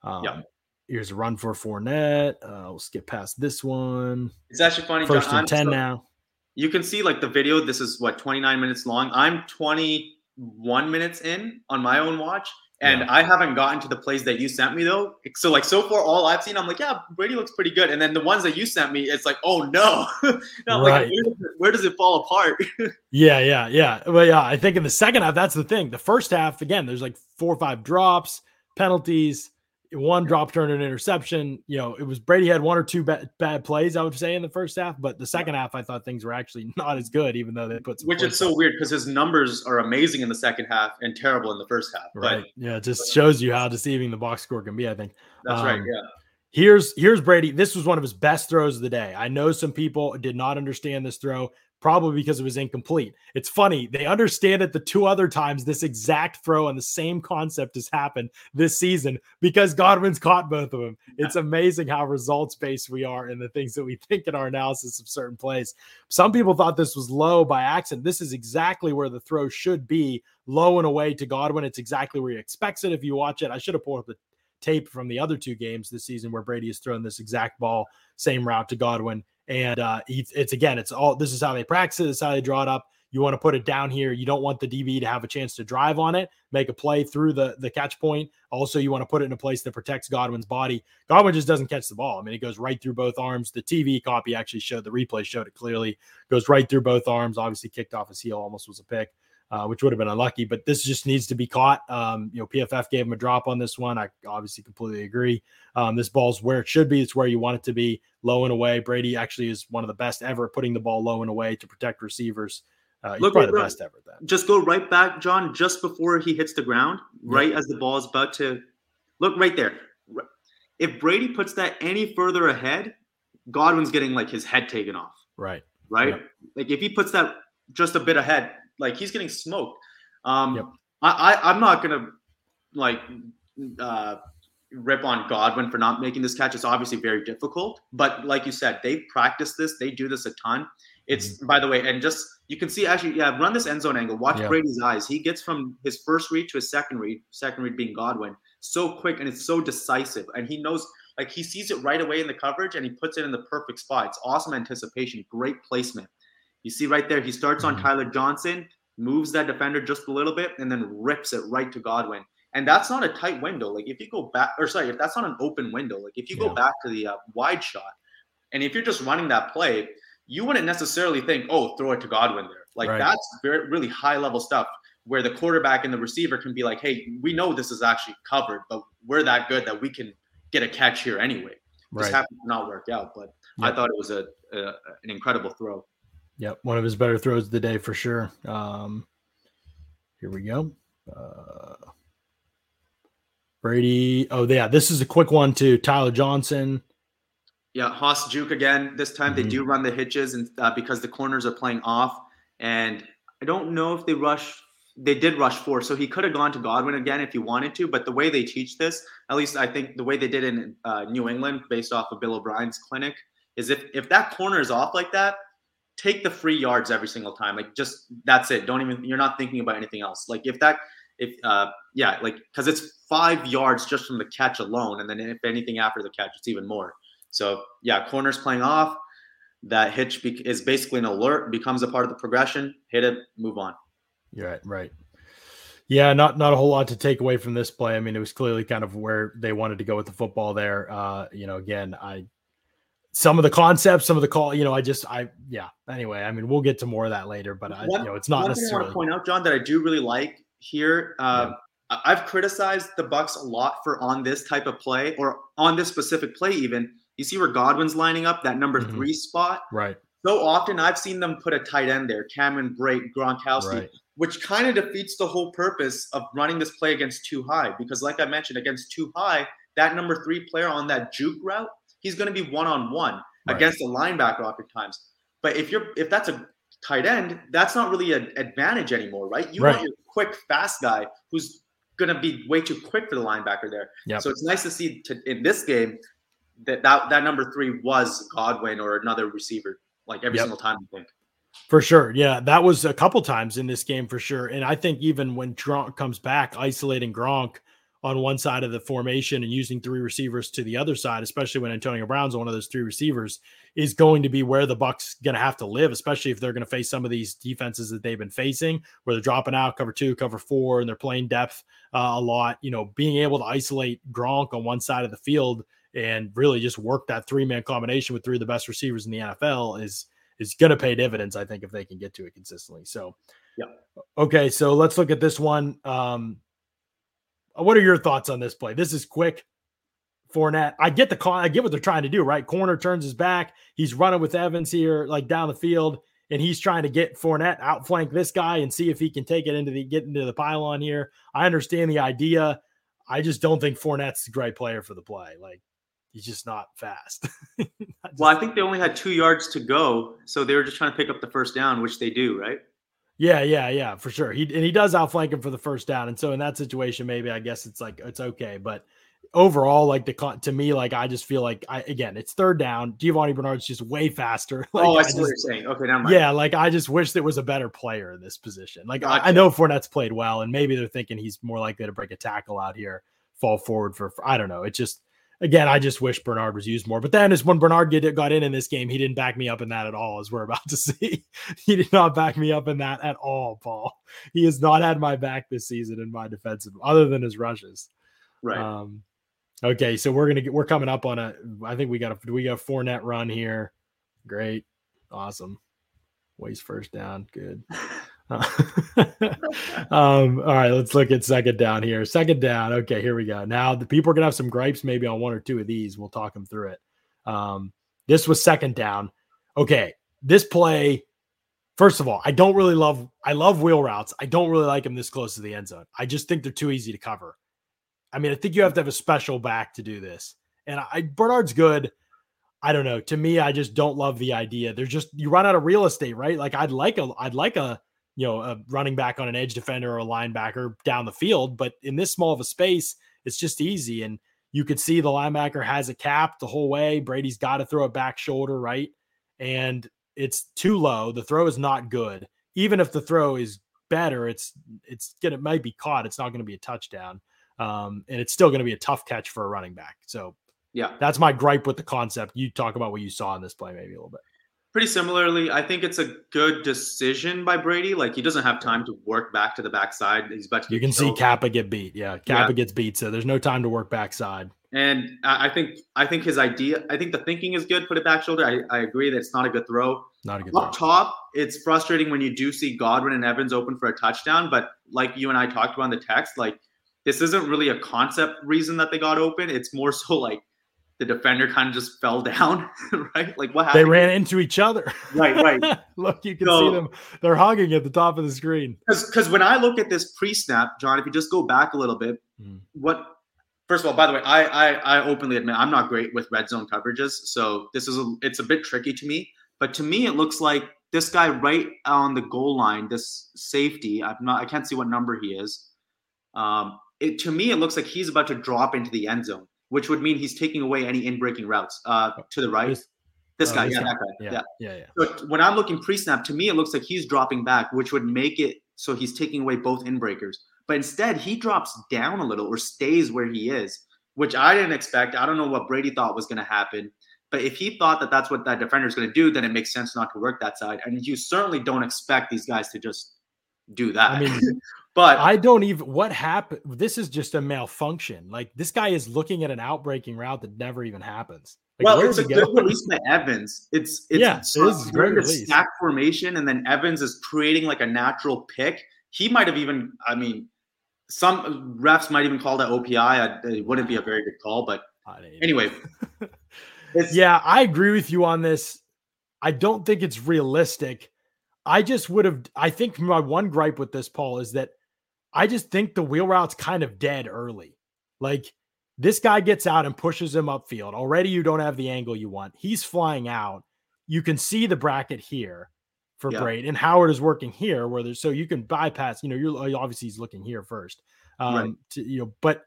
Um, yeah. Here's a run for Fournette. Uh, we'll skip past this one. It's actually funny. First John, and 10 now. You can see like the video. This is what 29 minutes long. I'm 21 minutes in on my own watch. And yeah. I haven't gotten to the plays that you sent me though. So like so far, all I've seen, I'm like, yeah, Brady looks pretty good. And then the ones that you sent me, it's like, oh no, [LAUGHS] right. like, where does, it, where does, it, fall apart? [LAUGHS] yeah, yeah, yeah. Well, yeah, I think in the second half, that's the thing. The first half, again, there's like four or five drops, penalties one drop turn and interception. You know, it was Brady had one or two bad, bad plays, I would say, in the first half, but the second half, I thought things were actually [LAUGHS] not as good, even though they put. Which is so weird because his numbers are amazing in the second half and terrible in the first half. Right. But, yeah, it just shows you how deceiving the box score can be. I think. That's um, right. Yeah. Here's here's Brady. This was one of his best throws of the day. I know some people did not understand this throw probably because it was incomplete. It's funny. They understand it the two other times this exact throw and the same concept has happened this season because Godwin's caught both of them. It's amazing how results based we are in the things that we [LAUGHS] think in our analysis of certain plays. Some people thought this was low by accident. This is exactly where the throw should be low and away to Godwin. It's exactly where he expects it. If you watch it, I should have pulled up the tape from the other two games this season where Brady has thrown this exact ball, same route to Godwin and uh, it's again, it's all this is how they practice it, this is how they draw it up. You want to put it down here. You don't want the DB to have a chance to drive on it, make a play through the the catch point. Also, you want to put it in a place that protects Godwin's body. Godwin just doesn't catch the ball. I mean, it goes right through both arms. The TV copy actually showed the replay showed it clearly. Goes right through both arms. Obviously, kicked off his heel, almost was a pick uh, which would have been unlucky. But this just needs to be caught. Um, you know, PFF gave him a drop on this one. I obviously completely agree. Um, this ball's where it should be. It's where you want it to be, low and away. Brady actually is one of the best ever putting the ball low and away to protect receivers. Uh, he's Look, probably the best ever. Then just go right back, John, just before he hits the ground, right yeah. as the ball is about to look right there. If Brady puts that any further ahead, Godwin's getting like his head taken off. Right. Right. Yep. Like if he puts that just a bit ahead, like he's getting smoked. Um, yep. I, I I'm not gonna like uh, rip on Godwin for not making this catch. It's obviously very difficult, but like you said, they practice this. They do this a ton. It's mm-hmm. by the way, and just you can see actually, yeah, run this end zone angle. Watch yeah. Brady's eyes. He gets from his first read to his second read, second read being Godwin, so quick and it's so decisive. And he knows, like, he sees it right away in the coverage and he puts it in the perfect spot. It's awesome anticipation, great placement. You see right there, he starts on mm-hmm. Tyler Johnson, moves that defender just a little bit, and then rips it right to Godwin. And that's not a tight window. Like if you go back, or sorry, if that's not an open window, like if you yeah. go back to the uh, wide shot, and if you're just running that play, you wouldn't necessarily think, oh, throw it to Godwin there. Like right. that's very really high level stuff where the quarterback and the receiver can be like, hey, we know this is actually covered, but we're that good that we can get a catch here anyway. Right. This happened to not work out, but I thought it was a, a an incredible throw. Yep, one of his better throws of the day for sure. Um, here we go. Uh, Brady. Oh, yeah, this is a quick one to Tyler Johnson. Yeah, Hoss Juke again. This time mm-hmm. they do run the hitches, and uh, because the corners are playing off, and I don't know if they rush. They did rush four, so he could have gone to Godwin again if he wanted to. But the way they teach this, at least I think the way they did in uh, New England, based off of Bill O'Brien's clinic, is if if that corner is off like that, take the free yards every single time. Like just that's it. Don't even you're not thinking about anything else. Like if that if uh yeah, like because it's five yards just from the catch alone, and then if anything after the catch, it's even more. So yeah, corners playing off. That hitch be- is basically an alert, becomes a part of the progression. Hit it, move on. Yeah, right, right. Yeah, not not a whole lot to take away from this play. I mean, it was clearly kind of where they wanted to go with the football there. Uh, you know, again, I some of the concepts, some of the call, you know, I just, I, yeah. Anyway, I mean, we'll get to more of that later, but I, you know, it's not necessarily. I want to point out, John, that I do really like here. Uh, yeah. I've criticized the Bucs a lot for on this type of play or on this specific play. Even you see where Godwin's lining up that number mm-hmm. three spot, right? So often I've seen them put a tight end there, Cameron Brate, Gronkowski, right. which kind of defeats the whole purpose of running this play against two high. Because, like I mentioned, against two high, that number three player on that juke route he's going to be one on one against a linebacker oftentimes. But if you're if that's a tight end, that's not really an advantage anymore, right? You right. want your quick, fast guy who's going to be way too quick for the linebacker there. Yep. So it's nice to see to, in this game that, that that number three was Godwin or another receiver, like every yep. single time. I think. For sure. Yeah, that was a couple times in this game for sure. And I think even when Gronk comes back, isolating Gronk on one side of the formation and using three receivers to the other side, especially when Antonio Brown's one of those three receivers, is going to be where the Bucs going to have to live, especially if they're going to face some of these defenses that they've been facing, where they're dropping out cover two, cover four, and they're playing depth uh, a lot. You know, being able to isolate Gronk on one side of the field and really just work that three man combination with three of the best receivers in the NFL is is going to pay dividends. I think if they can get to it consistently. So, yeah. Okay, so let's look at this one. Um, what are your thoughts on this play? This is quick. Fournette. I get the call. I get what they're trying to do, right? Corner turns his back. He's running with Evans here, like down the field, and he's trying to get Fournette outflank this guy and see if he can take it into the get into the pylon here. I understand the idea. I just don't think Fournette's a great player for the play. Like, he's just not fast. [LAUGHS] just, well, I think they only had two yards to go, so they were just trying to pick up the first down, which they do, right? Yeah, yeah, yeah, for sure. He and he does outflank him for the first down, and so in that situation, maybe I guess it's like it's okay, but overall, like the to me, like I just feel like I again, it's third down. Giovani Bernard's just way faster. [LAUGHS] Like, oh, I, I see just, what you're saying. Okay, now yeah, like I just wish there was a better player in this position. Like gotcha. I, I, know Fournette's played well, and maybe they're thinking he's more likely to break a tackle out here, fall forward for, for I don't know. It just again, I just wish Bernard was used more. But then, as when Bernard get, got in in this game, he didn't back me up in that at all, as we're about to [LAUGHS] see. he did not back me up in that at all, Paul. He has not had my back this season in my defensive, other than his rushes. Right. Um, okay, so we're gonna get we're coming up on a. I think we got a we got a Fournette run here. Great, awesome. Waste first down, good. [LAUGHS] [LAUGHS] um, all right, let's look at second down here. Second down. Okay, here we go. Now the people are gonna have some gripes maybe on one or two of these. We'll talk them through it. Um, this was second down. Okay, this play. First of all, I don't really love. I love wheel routes. I don't really like them this close to the end zone. I just think they're too easy to cover. I mean, I think you have to have a special back to do this. And I Bernard's good. I don't know. To me, I just don't love the idea. There's just you run out of real estate, right? Like I'd like a I'd like a you know, a running back on an edge defender or a linebacker down the field. But in this small of a space, it's just easy. And you could see the linebacker has a cap the whole way. Brady's got to throw a back shoulder, right? And it's too low. The throw is not good. Even if the throw is better, it's it's gonna it might be caught. It's not going to be a touchdown. Um, and it's still going to be a tough catch for a running back. So yeah, that's my gripe with the concept. You talk about what you saw in this play, maybe a little bit. Pretty similarly, I think it's a good decision by Brady. Like he doesn't have time to work back to the backside. He's about to. You can see Cappa get beat. Yeah, Cappa yeah. gets beat, so there's no time to work backside. And I think I think his idea. I think the thinking is good. Put it back shoulder. I, I agree that it's not a good throw. Not a good Up throw. top, it's frustrating when you do see Godwin and Evans open for a touchdown. But like you and I talked about in the text, like this isn't really a concept reason that they got open. It's more so like the defender kind of just fell down, [LAUGHS] right? Like what happened? They ran into each other. Right, right. [LAUGHS] look, you can so, see them. They're hugging at the top of the screen. Because when I look at this pre-snap, John, if you just go back a little bit, mm. what? First of all, by the way, I, I I openly admit I'm not great with red zone coverages, so this is a, it's a bit tricky to me. But to me, it looks like this guy right on the goal line, this safety. I'm not. I can't see what number he is. Um, it to me, it looks like he's about to drop into the end zone which would mean he's taking away any in-breaking routes uh, to the right. This, this uh, guy, this yeah, guy. that guy, yeah, yeah, yeah. So when I'm looking pre-snap, to me it looks like he's dropping back, which would make it so he's taking away both in-breakers. But instead, he drops down a little or stays where he is, which I didn't expect. I don't know what Brady thought was going to happen. But if he thought that that's what that defender is going to do, then it makes sense not to work that side. And you certainly don't expect these guys to just do that. I mean, but I don't even what happened. This is just a malfunction. Like this guy is looking at an outbreaking route that never even happens. Like, well, it's a good go? release by Evans. It's it's yeah, it is great release. stack formation, and then Evans is creating like a natural pick. He might have even, I mean, some refs might even call that OPI. It wouldn't be a very good call, but anyway. [LAUGHS] yeah, I agree with you on this. I don't think it's realistic. I just would have. I think my one gripe with this, Paul, is that I just think the wheel route's kind of dead early. Like this guy gets out and pushes him upfield. Already you don't have the angle you want. He's flying out. You can see the bracket here for yeah. Brate, and Howard is working here where there's so you can bypass. You know, you're obviously he's looking here first. Um, right. to, you know, but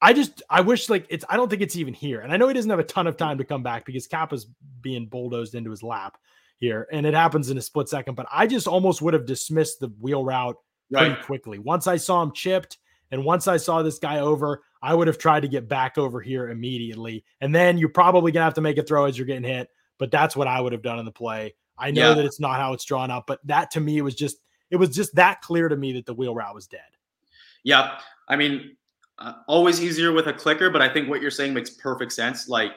I just I wish like it's I don't think it's even here, and I know he doesn't have a ton of time to come back because Cappa's being bulldozed into his lap here, and it happens in a split second. But I just almost would have dismissed the wheel route pretty quickly. Once I saw him chipped and once I saw this guy over, I would have tried to get back over here immediately. And then you're probably going to have to make a throw as you're getting hit. But that's what I would have done in the play. I know yeah. that it's not how it's drawn up, but that to me was just, it was just that clear to me that the wheel route was dead. Yeah. I mean, uh, always easier with a clicker, but I think what you're saying makes perfect sense. Like,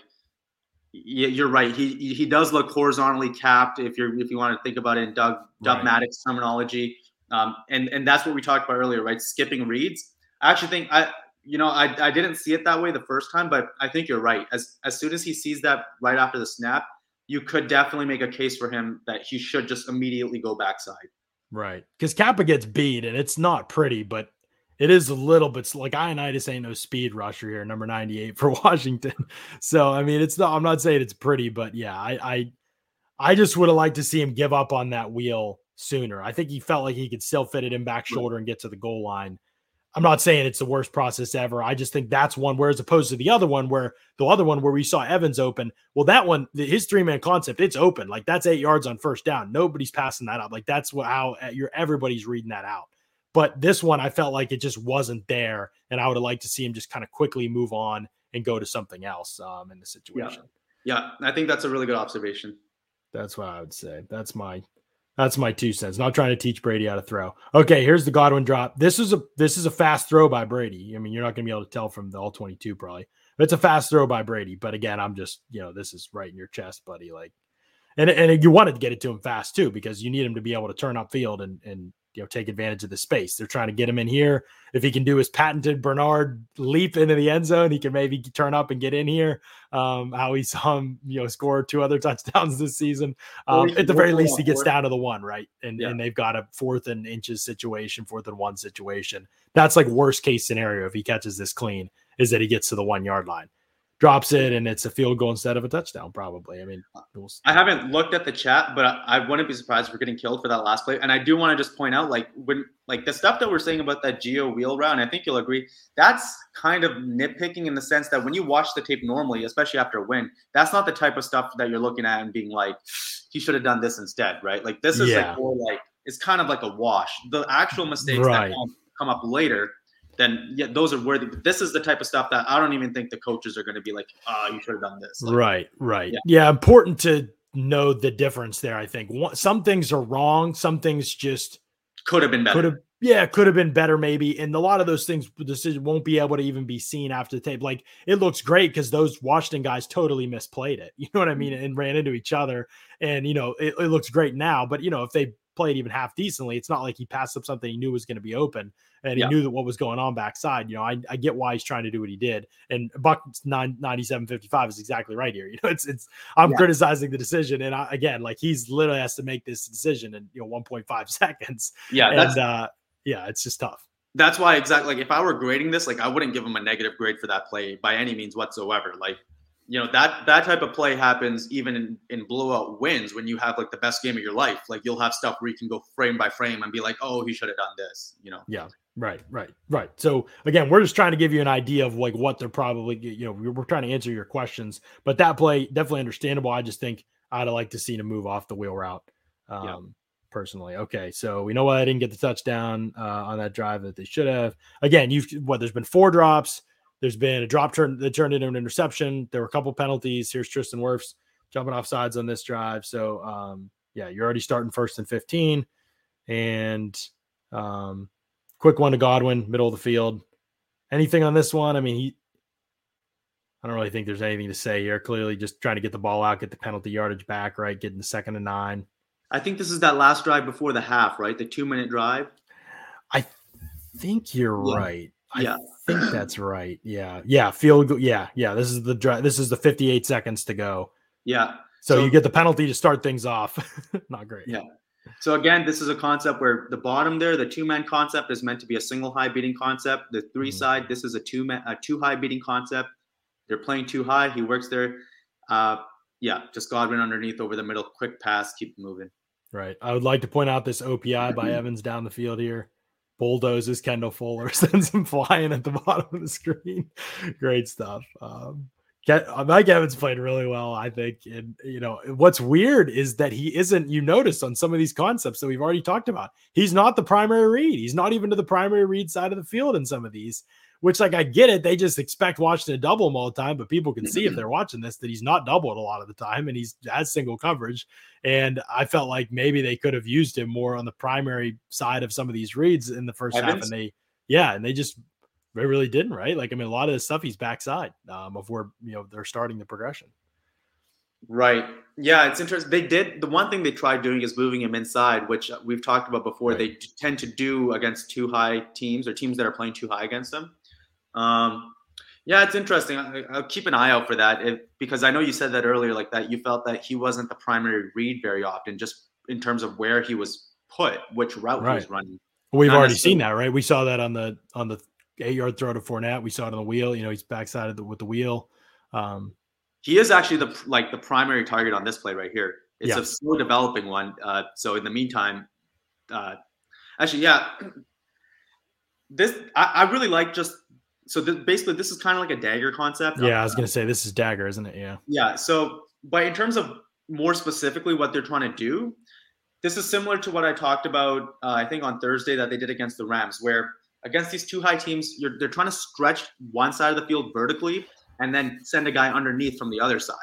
you're right. He he does look horizontally capped. If you're if you want to think about it in Dub Dub right. Maddox terminology, um, and and that's what we talked about earlier, right? Skipping reads. I actually think I, you know, I, I didn't see it that way the first time, but I think you're right. As as soon as he sees that right after the snap, you could definitely make a case for him that he should just immediately go backside. Right, because Cappa gets beat, and it's not pretty, but it is a little bit like Ioannidis ain't no speed rusher here, number 98 for [LAUGHS] Washington. So I mean, it's not. I'm not saying it's pretty, but yeah, I I, I just would have liked to see him give up on that wheel sooner. I think he felt like he could still fit it in back shoulder and get to the goal line. I'm not saying it's the worst process ever. I just think that's one where, as opposed to the other one, where the other one where we saw Evans open. Well, that one, his three man concept, it's open. Like that's eight yards on first down. Nobody's passing that up. Like that's what how uh, you're everybody's reading that out. But this one, I felt like it just wasn't there, and I would have liked to see him just kind of quickly move on and go to something else um, in the situation. Yeah. yeah, I think that's a really good observation. That's what I would say. That's my that's my two cents. Not trying to teach Brady how to throw. Okay, here's the Godwin drop. This is a this is a fast throw by Brady. I mean, you're not going to be able to tell from the all 22 probably. But it's a fast throw by Brady. But again, I'm just you know this is right in your chest, buddy. Like, and and you wanted to get it to him fast too because you need him to be able to turn up field and and you know take advantage of the space. They're trying to get him in here. If he can do his patented Bernard leap into the end zone, he can maybe turn up and get in here. Um, how he saw him, you know, score two other [LAUGHS] touchdowns this season. Um, at the very least, he gets down to the one, right? And yeah. and they've got a fourth and inches situation, fourth and one situation. That's like worst case scenario if he catches this clean, is that he gets to the one yard line drops it and it's a field goal instead of a touchdown probably i mean uh, we'll i haven't looked at the chat but I, I, wouldn't be surprised if we're getting killed for that last play and i do want to just point out like when like the stuff that we're saying about that Gio wheel round, i think you'll agree that's kind of nitpicking in the sense that when you watch the tape normally especially after a win that's not the type of stuff that you're looking at and being like he should have done this instead right like this is yeah. like more like it's kind of like a wash the actual mistakes right. that come, come up later then yeah, those are worthy. But this is the type of stuff that I don't even think the coaches are going to be like, "Ah, oh, you should have done this." Like, right, right. Yeah. yeah. important to know the difference there. I think some things are wrong. Some things just could have been better. Could have, yeah, could have been better maybe. And a lot of those things, decision won't be able to even be seen after the tape. Like it looks great because those Washington guys totally misplayed it. [LAUGHS] You know what I mean? Mm-hmm. And ran into each other. And you know, it, it looks great now. But you know, if they played even half decently. It's not like he passed up something he knew was going to be open and he yeah. knew that what was going on backside. You know, I, I get why he's trying to do what he did. And Buck 97 55 is exactly right here. [LAUGHS] You know, it's, it's, I'm yeah. criticizing the decision. And I, again, like he's literally has to make this decision in, you know, 1.5 [LAUGHS] seconds. Yeah. And, uh, yeah, it's just tough. That's why exactly like if I were grading this, like I wouldn't give him a negative grade for that play by any means whatsoever. Like you know that that type of play happens even in, in blowout wins when you have like the best game of your life. Like you'll have stuff where you can go frame by frame and be like oh he should have done this you know? Yeah. Right right right. So again we're just trying to give you an idea of like what they're probably you know we're, we're trying to answer your questions but that play definitely understandable. I just think i'd like to see him move off the wheel route um yeah. personally. Okay so we know why i didn't get the touchdown uh, on that drive that they should have. Again you've what there's been four drops there's been a drop turn that turned into an interception. There were a couple penalties. Here's Tristan Wirfs jumping off sides on this drive. So um, yeah, you're already starting first and 15. And um, quick one to Godwin, middle of the field. Anything on this one? I mean, he I don't really think there's anything to say here. Clearly just trying to get the ball out, get the penalty yardage back, right? Getting the second and nine. I think this is that last drive before the half, right? The two minute drive. I think you're yeah. right. Yeah. I [CLEARS THROAT] think that's right. Yeah. Yeah. Field goal. Yeah. Yeah. This is the drive. This is the 58 seconds to go. Yeah. So, so you get the penalty to start things off. [LAUGHS] Not great. Yeah. So again, this is a concept where the bottom there, the two man concept is meant to be a single high beating concept. The 3 mm-hmm. side, this is a two man, a two high beating concept. They're playing two high. He works there. Uh, yeah, just Godwin underneath over the middle, quick pass, keep moving. Right. I would like to point out this OPI by [CLEARS THROAT] Evans down the field here bulldozes Kendall Fuller, [LAUGHS] sends him flying at the [LAUGHS] bottom of the screen. Great stuff. Um, uh, Mike Evans played really well, I think. And you know what's weird is that he isn't. You notice on some of these concepts that we've already talked about, he's not the primary read. He's not even to the primary read side of the field in some of these which like I get it. They just expect Washington to double him all the time, but people can see if they're watching this that he's not doubled a lot of the time and he's has single coverage. And I felt like maybe they could have used him more on the primary side of some of these reads in the first Evans? half. And they, yeah, and they just they really didn't, right? Like, I mean, a lot of the stuff he's backside um, of where you know they're starting the progression. Right. Yeah, it's interesting. They did the one thing they tried doing is moving him inside, which we've talked about before. Right. They tend to do against two high teams or teams that are playing two high against them. Um, yeah, it's interesting. I, will keep an eye out for that if, because I know you said that earlier, like that you felt that he wasn't the primary read very often, just in terms of where he was put, which route right. he was running. We've already seen that, right? We saw that on the on the eight yard throw to Fournette. We saw it on the wheel. You know, he's backside the, with the wheel. Um, he is actually the like the primary target on this play right here. It's yeah. a slow developing one. Uh, so in the meantime, uh, actually, yeah, [CLEARS THROAT] this I, I really like just so this, basically this is kind of like a dagger concept. Yeah, I was gonna say this is dagger, isn't it? Yeah. Yeah. So, but in terms of more specifically what they're trying to do, this is similar to what I talked about. Uh, I think on Thursday that they did against the Rams, where against these two high teams, they're trying to stretch one side of the field vertically and then send a guy underneath from the other side.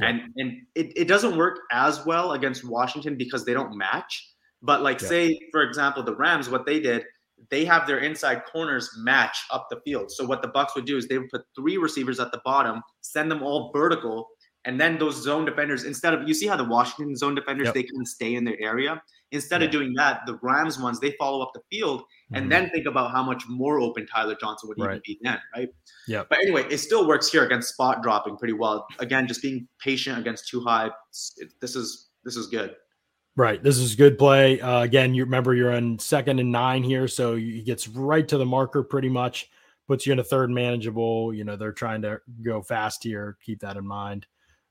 Yeah. And and it, it doesn't work as well against Washington because they don't match. But like yeah. say, for example, the Rams, what they did, they have their inside corners match up the field. So what the Bucs would do is they would put three receivers at the bottom, send them all vertical, and then those zone defenders, instead of you see how the Washington zone defenders yep. they can stay in their area. Instead yeah. of doing that, the Rams ones they follow up the field and mm-hmm. then think about how much more open Tyler Johnson would right. even be then, right? Yeah. But anyway, it still works here against spot dropping pretty well. Again, just being patient against two high. This is this is good. Right. This is good play. Uh, again, you remember you're on second and nine here, so he gets right to the marker pretty much, puts you in a third manageable. You know, they're trying to go fast here. Keep that in mind.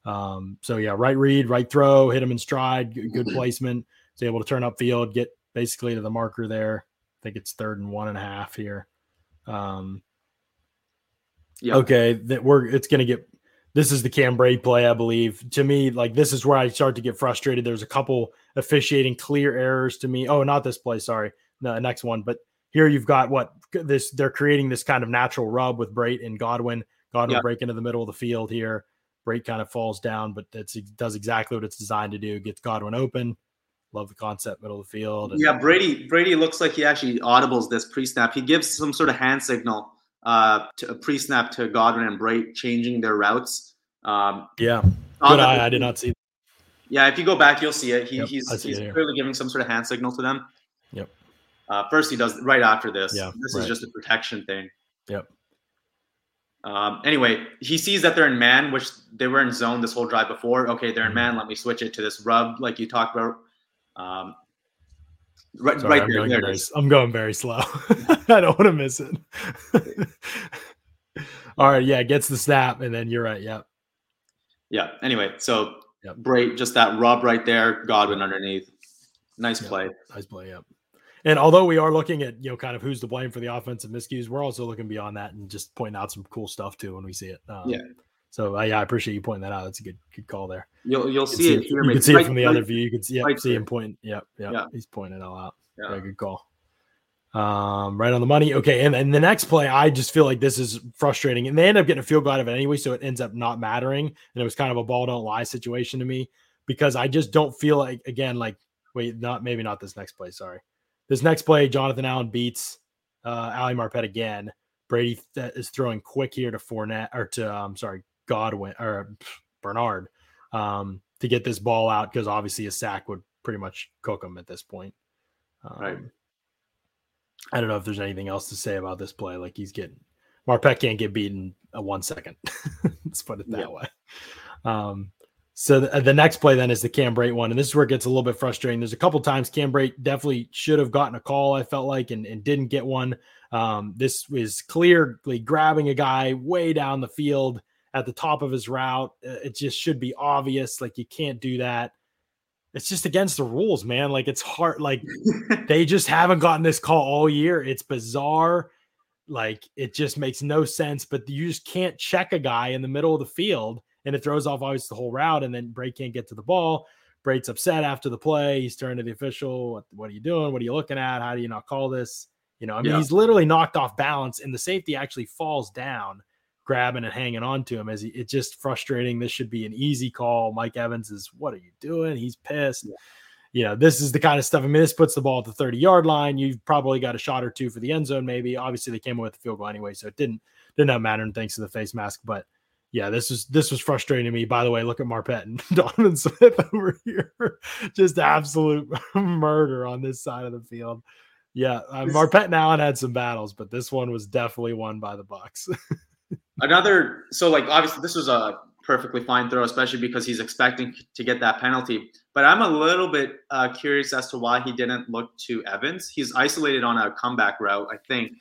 Um, so yeah, right read, right throw, hit him in stride, good, good placement. He's able to turn up field, get basically to the marker there. I think it's third and one and a half here. Um, yeah. Okay, that we're it's going to get this is the Cam Brate play, I believe. To me, like this is where I start to get frustrated. There's a couple officiating clear errors to me. Oh, not this play, sorry. The next one, but here you've got what this they're creating this kind of natural rub with Brate and Godwin. Godwin yeah. break into the middle of the field here. Brate kind of falls down, but it does exactly what it's designed to do. Gets Godwin open. Love the concept, middle of the field. And, yeah, Brady. Brady looks like he actually audibles this pre-snap. He gives some sort of hand signal uh, to a pre-snap to Godwin and Brate changing their routes. Um, yeah, good eye. I did not see. That. Yeah, if you go back, you'll see it. He, yep, he's he's clearly giving some sort of hand signal to them. Yep. Uh, first, he does right after this. Yeah, this right. is just a protection thing. Yep. Um, anyway, he sees that they're in man, which they were in zone this whole drive before. Okay, they're in mm-hmm. man. Let me switch it to this rub, like you talked about. Um, right, Sorry, right I'm there. Going there very, I'm going very slow. [LAUGHS] I don't want to miss it. [LAUGHS] All right, yeah, gets the snap, and then you're right. Yeah. Yeah. Anyway, so yep. great, just that rub right there, Godwin underneath. Nice yep. play. Nice play. Yep. And although we are looking at you know kind of who's to blame for the offensive miscues, we're also looking beyond that and just pointing out some cool stuff too when we see it. Um, yeah. So uh, yeah, I appreciate you pointing that out. That's a good good call there. You'll you'll see, see, it. You can see right, it from the right, other view. You can see, yeah, right see him point. Yep, yep, yeah, he's pointing it all out. Yeah. Very good call. Um, right on the money. Okay, and, and the next play, I just feel like this is frustrating, and they end up getting a field goal out of it anyway, so it ends up not mattering. And it was kind of a ball don't lie situation to me because I just don't feel like again like wait not maybe not this next play. Sorry, this next play, Jonathan Allen beats uh, Ali Marpet again. Brady th- is throwing quick here to Fournette or to I'm um, sorry Godwin or Bernard um, to get this ball out because obviously a sack would pretty much cook him at this point. Um, right. I don't know if there's anything else to say about this play. Like he's getting Marpet can't get beaten a one second. [LAUGHS] Let's put it that yeah. way. Um, so the, the, next play then is the Cam Brate one, and this is where it gets a little bit frustrating. There's a couple times Cam Brate definitely should have gotten a call. I felt like and, and didn't get one. Um, this was clearly grabbing a guy way down the field at the top of his route. It just should be obvious. Like you can't do that. It's just against the rules, man. Like it's hard. Like [LAUGHS] they just haven't gotten this call all year. It's bizarre. Like it just makes no sense. But you just can't check a guy in the middle of the field and it throws off obviously the whole route, and then Brate can't get to the ball. Brate's upset after the play. He's turned to the official. What, what, are you doing? What are you looking at? How do you not call this? You know, I mean, yeah. he's literally knocked off balance, and the safety actually falls down, grabbing and hanging on to him. As he, it's just frustrating. This should be an easy call. Mike Evans is, what are you doing? He's pissed. Yeah. You know, this is the kind of stuff. I mean, this puts the ball at the 30 yard line. You've probably got a shot or two for the end zone, maybe. Obviously, they came away with the field goal anyway, so it didn't didn't have matter. And thanks to the face mask, but yeah, this was this was frustrating to me. By the way, look at Marpet and [LAUGHS] Donovan Smith over here, [LAUGHS] just absolute [LAUGHS] murder on this side of the field. Yeah, uh, Marpet and Allen had some battles, but this one was definitely won by the Bucs. Another, so like obviously this was a perfectly fine throw, especially because he's expecting to get that penalty. But I'm a little bit uh, curious as to why he didn't look to Evans. He's isolated on a comeback route, I think.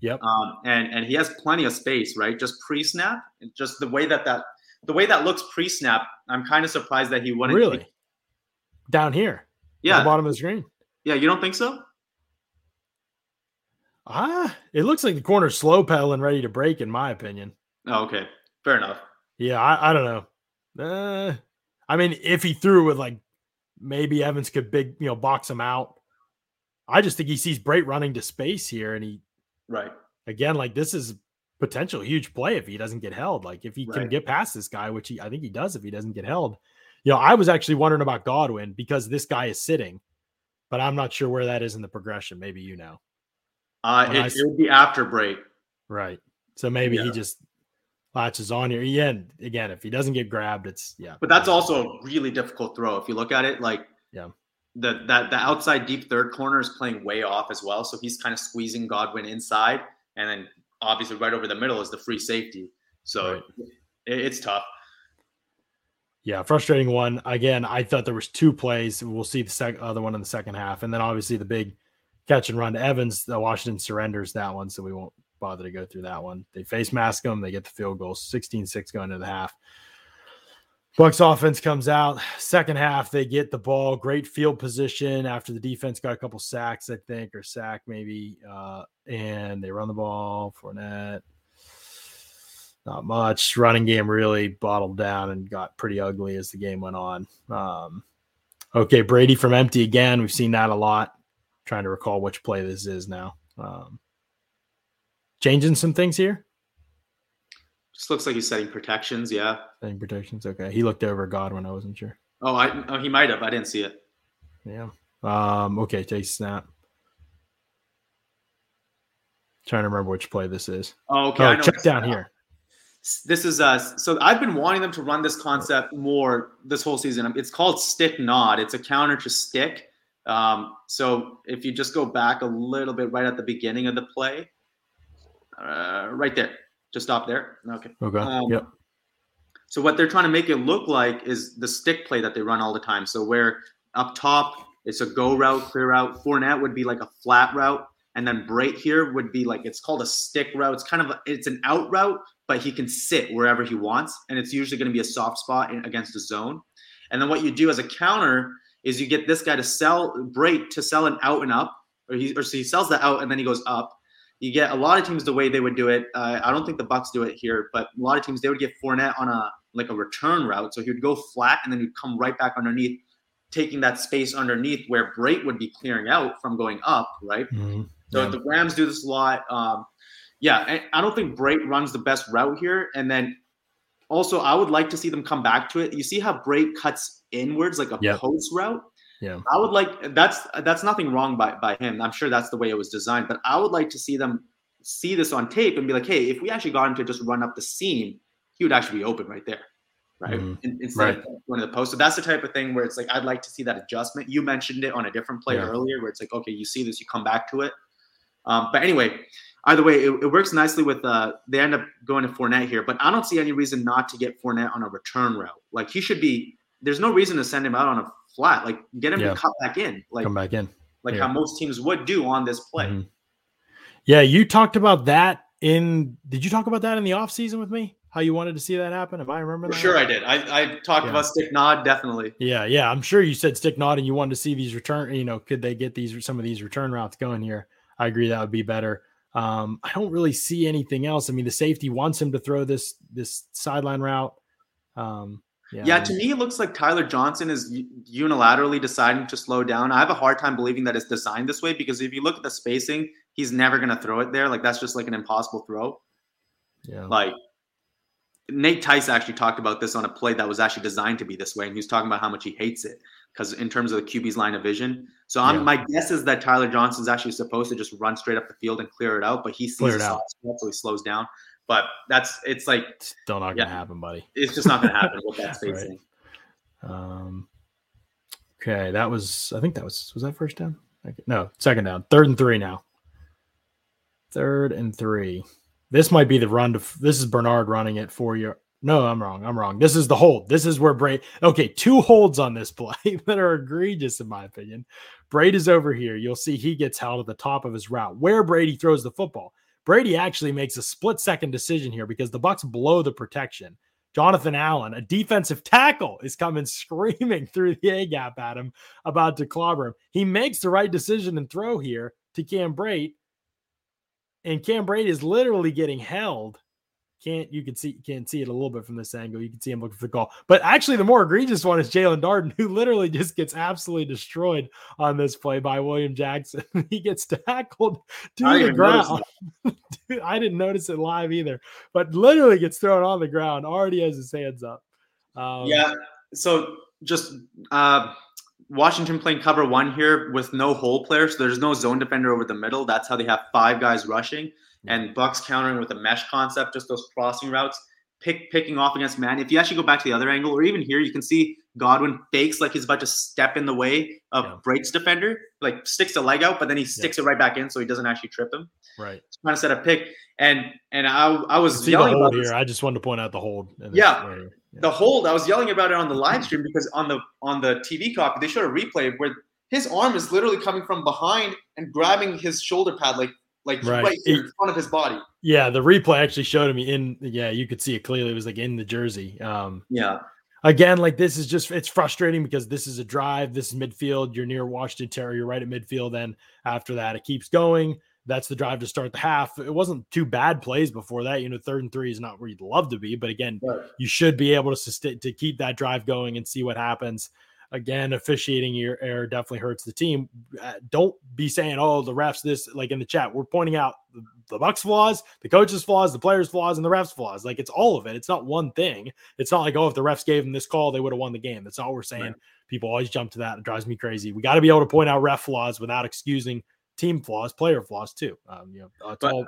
Yep. Um, and and he has plenty of space, right? Just pre-snap, just the way that that the way that looks pre-snap. I'm kind of surprised that he wouldn't really take, down here. Yeah, the bottom of the screen. Yeah, you don't think so? Ah, it looks like the corner's slow pedaling, ready to break, in my opinion. Oh, okay, fair enough. Yeah, I, I don't know. Uh, I mean, if he threw with like maybe Evans could big, you know, box him out. I just think he sees Brate running to space here, and he right again like this is potential huge play if he doesn't get held. Like if he right. can get past this guy, which he I think he does if he doesn't get held. You know, I was actually wondering about Godwin because this guy is sitting, but I'm not sure where that is in the progression. Maybe you know. Uh, it, I, it, would be after break. Right. So maybe yeah. he just latches on here. Yeah. Again, if he doesn't get grabbed, it's yeah. But that's also a really difficult throw. If you look at it, like yeah, the that the outside deep third corner is playing way off as well. So he's kind of squeezing Godwin inside, and then obviously right over the middle is the free safety. So right. it, it's tough. Yeah, frustrating one. Again, I thought there was two plays. We'll see the second other one in the second half, and then obviously the big catch and run to Evans. The Washington surrenders that one, so we won't bother to go through that one. They face mask them. They get the field goal, 16-6 going into the half. Bucs offense comes out. Second half, they get the ball. Great field position after the defense got a couple sacks, I think, or sack maybe. Uh, and they run the ball. Fournette, not much. Running game really bottled down and got pretty ugly as the game went on. Um, okay, Brady from empty again. We've seen that a lot. trying to recall which play this is now. Um, changing some things here. Just looks like he's setting protections. Yeah. Setting protections. Okay. He looked over Godwin. I wasn't sure. Oh, I oh he might have. I didn't see it. Yeah. Um. Okay. Take snap. Trying to remember which play this is. Oh, okay. Oh, check down here. This is uh so I've been wanting them to run this concept more this whole season. It's called stick nod. It's a counter to stick. Um, so if you just go back a little bit right at the beginning of the play, uh, right there, just stop there. Okay. Okay. Um, yep. So what they're trying to make it look like is the stick play that they run all the time. So where up top it's a go route, clear route. Fournette would be like a flat route, and then Brate here would be like it's called a stick route. It's kind of a, it's an out route, but he can sit wherever he wants, and it's usually going to be a soft spot in, against a zone. And then what you do as a counter is you get this guy to sell Brate to sell an out and up, or he or so he sells the out and then he goes up, you get a lot of teams the way they would do it. Uh, I don't think the Bucs do it here, but a lot of teams they would get Fournette on a like a return route, so he would go flat and then he'd come right back underneath, taking that space underneath where Brate would be clearing out from going up, right? Mm-hmm. So yeah. the Rams do this a lot. Um, yeah, I don't think Brate runs the best route here, and then also I would like to see them come back to it. You see how Brate cuts inwards like a yep. post route. Yeah. I would like that's that's nothing wrong by by him. I'm sure that's the way it was designed, but I would like to see them see this on tape and be like, hey, if we actually got him to just run up the seam, he would actually be open right there. Right. Mm-hmm. Instead right. of one of the posts. So that's the type of thing where it's like I'd like to see that adjustment. You mentioned it on a different play yeah. earlier where it's like, okay, you see this, you come back to it. Um, but anyway, either way, it, it, works nicely with uh they end up going to Fournette here, but I don't see any reason not to get Fournette on a return route. Like he should be there's no reason to send him out on a flat. Like get him yeah. to cut back in. Like come back in. Like yeah. how most teams would do on this play. Mm-hmm. Yeah, you talked about that in did you talk about that in the off season with me? How you wanted to see that happen? If I remember that. Sure I did. I, I talked yeah. about stick nod, definitely. Yeah, yeah. I'm sure you said stick nod and you wanted to see these return, you know, could they get these some of these return routes going here? I agree that would be better. Um, I don't really see anything else. I mean, the safety wants him to throw this this sideline route. Um, yeah, yeah to me, it looks like Tyler Johnson is unilaterally deciding to slow down. I have a hard time believing that it's designed this way because if you look at the spacing, he's never going to throw it there. Like that's just like an impossible throw. Yeah. Like Nate Tice actually talked about this on a play that was actually designed to be this way, and he was talking about how much he hates it because in terms of the QB's line of vision. So yeah. my guess is that Tyler Johnson's actually supposed to just run straight up the field and clear it out, but he sees it out. So he slows down. But that's it's like still not gonna happen, buddy. It's just not gonna happen with that [LAUGHS] spacing. right. Um. Okay, that was I think that was was that first down? No, second down. Third and three now. Third and three. This might be the run to. This is Bernard running it for you. No, I'm wrong. I'm wrong. This is the hold. This is where Brady. Okay, two holds on this [LAUGHS] play that are egregious in my opinion. Brady is over here. You'll see he gets held at the top of his route where Brady throws the football. Brady actually makes a split second decision here because the Bucs blow the protection. Jonathan Allen, a defensive tackle, is coming [LAUGHS] screaming through the A gap at him about to clobber him. He makes the right decision and throw here to Cam Brate, and Cam Brate is literally getting held can't you can see you can see it a little bit from this angle. You can see him looking for the call. But actually, the more egregious one is Jaelon Darden, [LAUGHS] who literally just gets absolutely destroyed on this play by William Jackson. [LAUGHS] he gets tackled to the ground. [LAUGHS] Dude, I didn't notice it live either, but literally gets thrown on the ground. Already has his hands up. Um, yeah. So just uh, Washington playing cover one here with no hole player. So there's no zone defender over the middle. That's how they have five guys rushing and Bucs countering with a mesh concept, just those crossing routes, pick picking off against man. If you actually go back to the other angle, or even here, you can see Godwin fakes like he's about to step in the way of yeah. Defender, like sticks a leg out, but then he sticks it right back in, so he doesn't actually trip him. Right. trying to set a pick, and and I I was see yelling about here. This. I just wanted to point out the hold. Yeah. yeah. The hold. I was yelling about it on the live stream because on the on the TV copy they showed a replay where his arm is literally coming from behind and grabbing his shoulder pad like like right, right here, in front of his body. Yeah, the replay actually showed me in. Yeah, you could see it clearly. It was like in the jersey. Um, yeah. Again, like this is just it's frustrating because this is a drive. This is midfield. You're near Washington Terry. You're right at midfield. Then after that, it keeps going. That's the drive to start the half. It wasn't two bad plays before that. You know, third and three is not where you'd love to be, but again, right. you should be able to sustain to keep that drive going and see what happens again, officiating your error definitely hurts the team. Uh, don't be saying, "Oh, the refs this." Like in the chat, we're pointing out the, the Bucs flaws, the coaches' flaws, the players' flaws, and the refs' flaws. Like it's all of it. It's not one thing. It's not like, "Oh, if the refs gave them this call, they would have won the game." That's all we're saying. Right. People always jump to that. It drives me crazy. We got to be able to point out ref flaws without excusing team flaws, player flaws too. Um, you know, it's but, all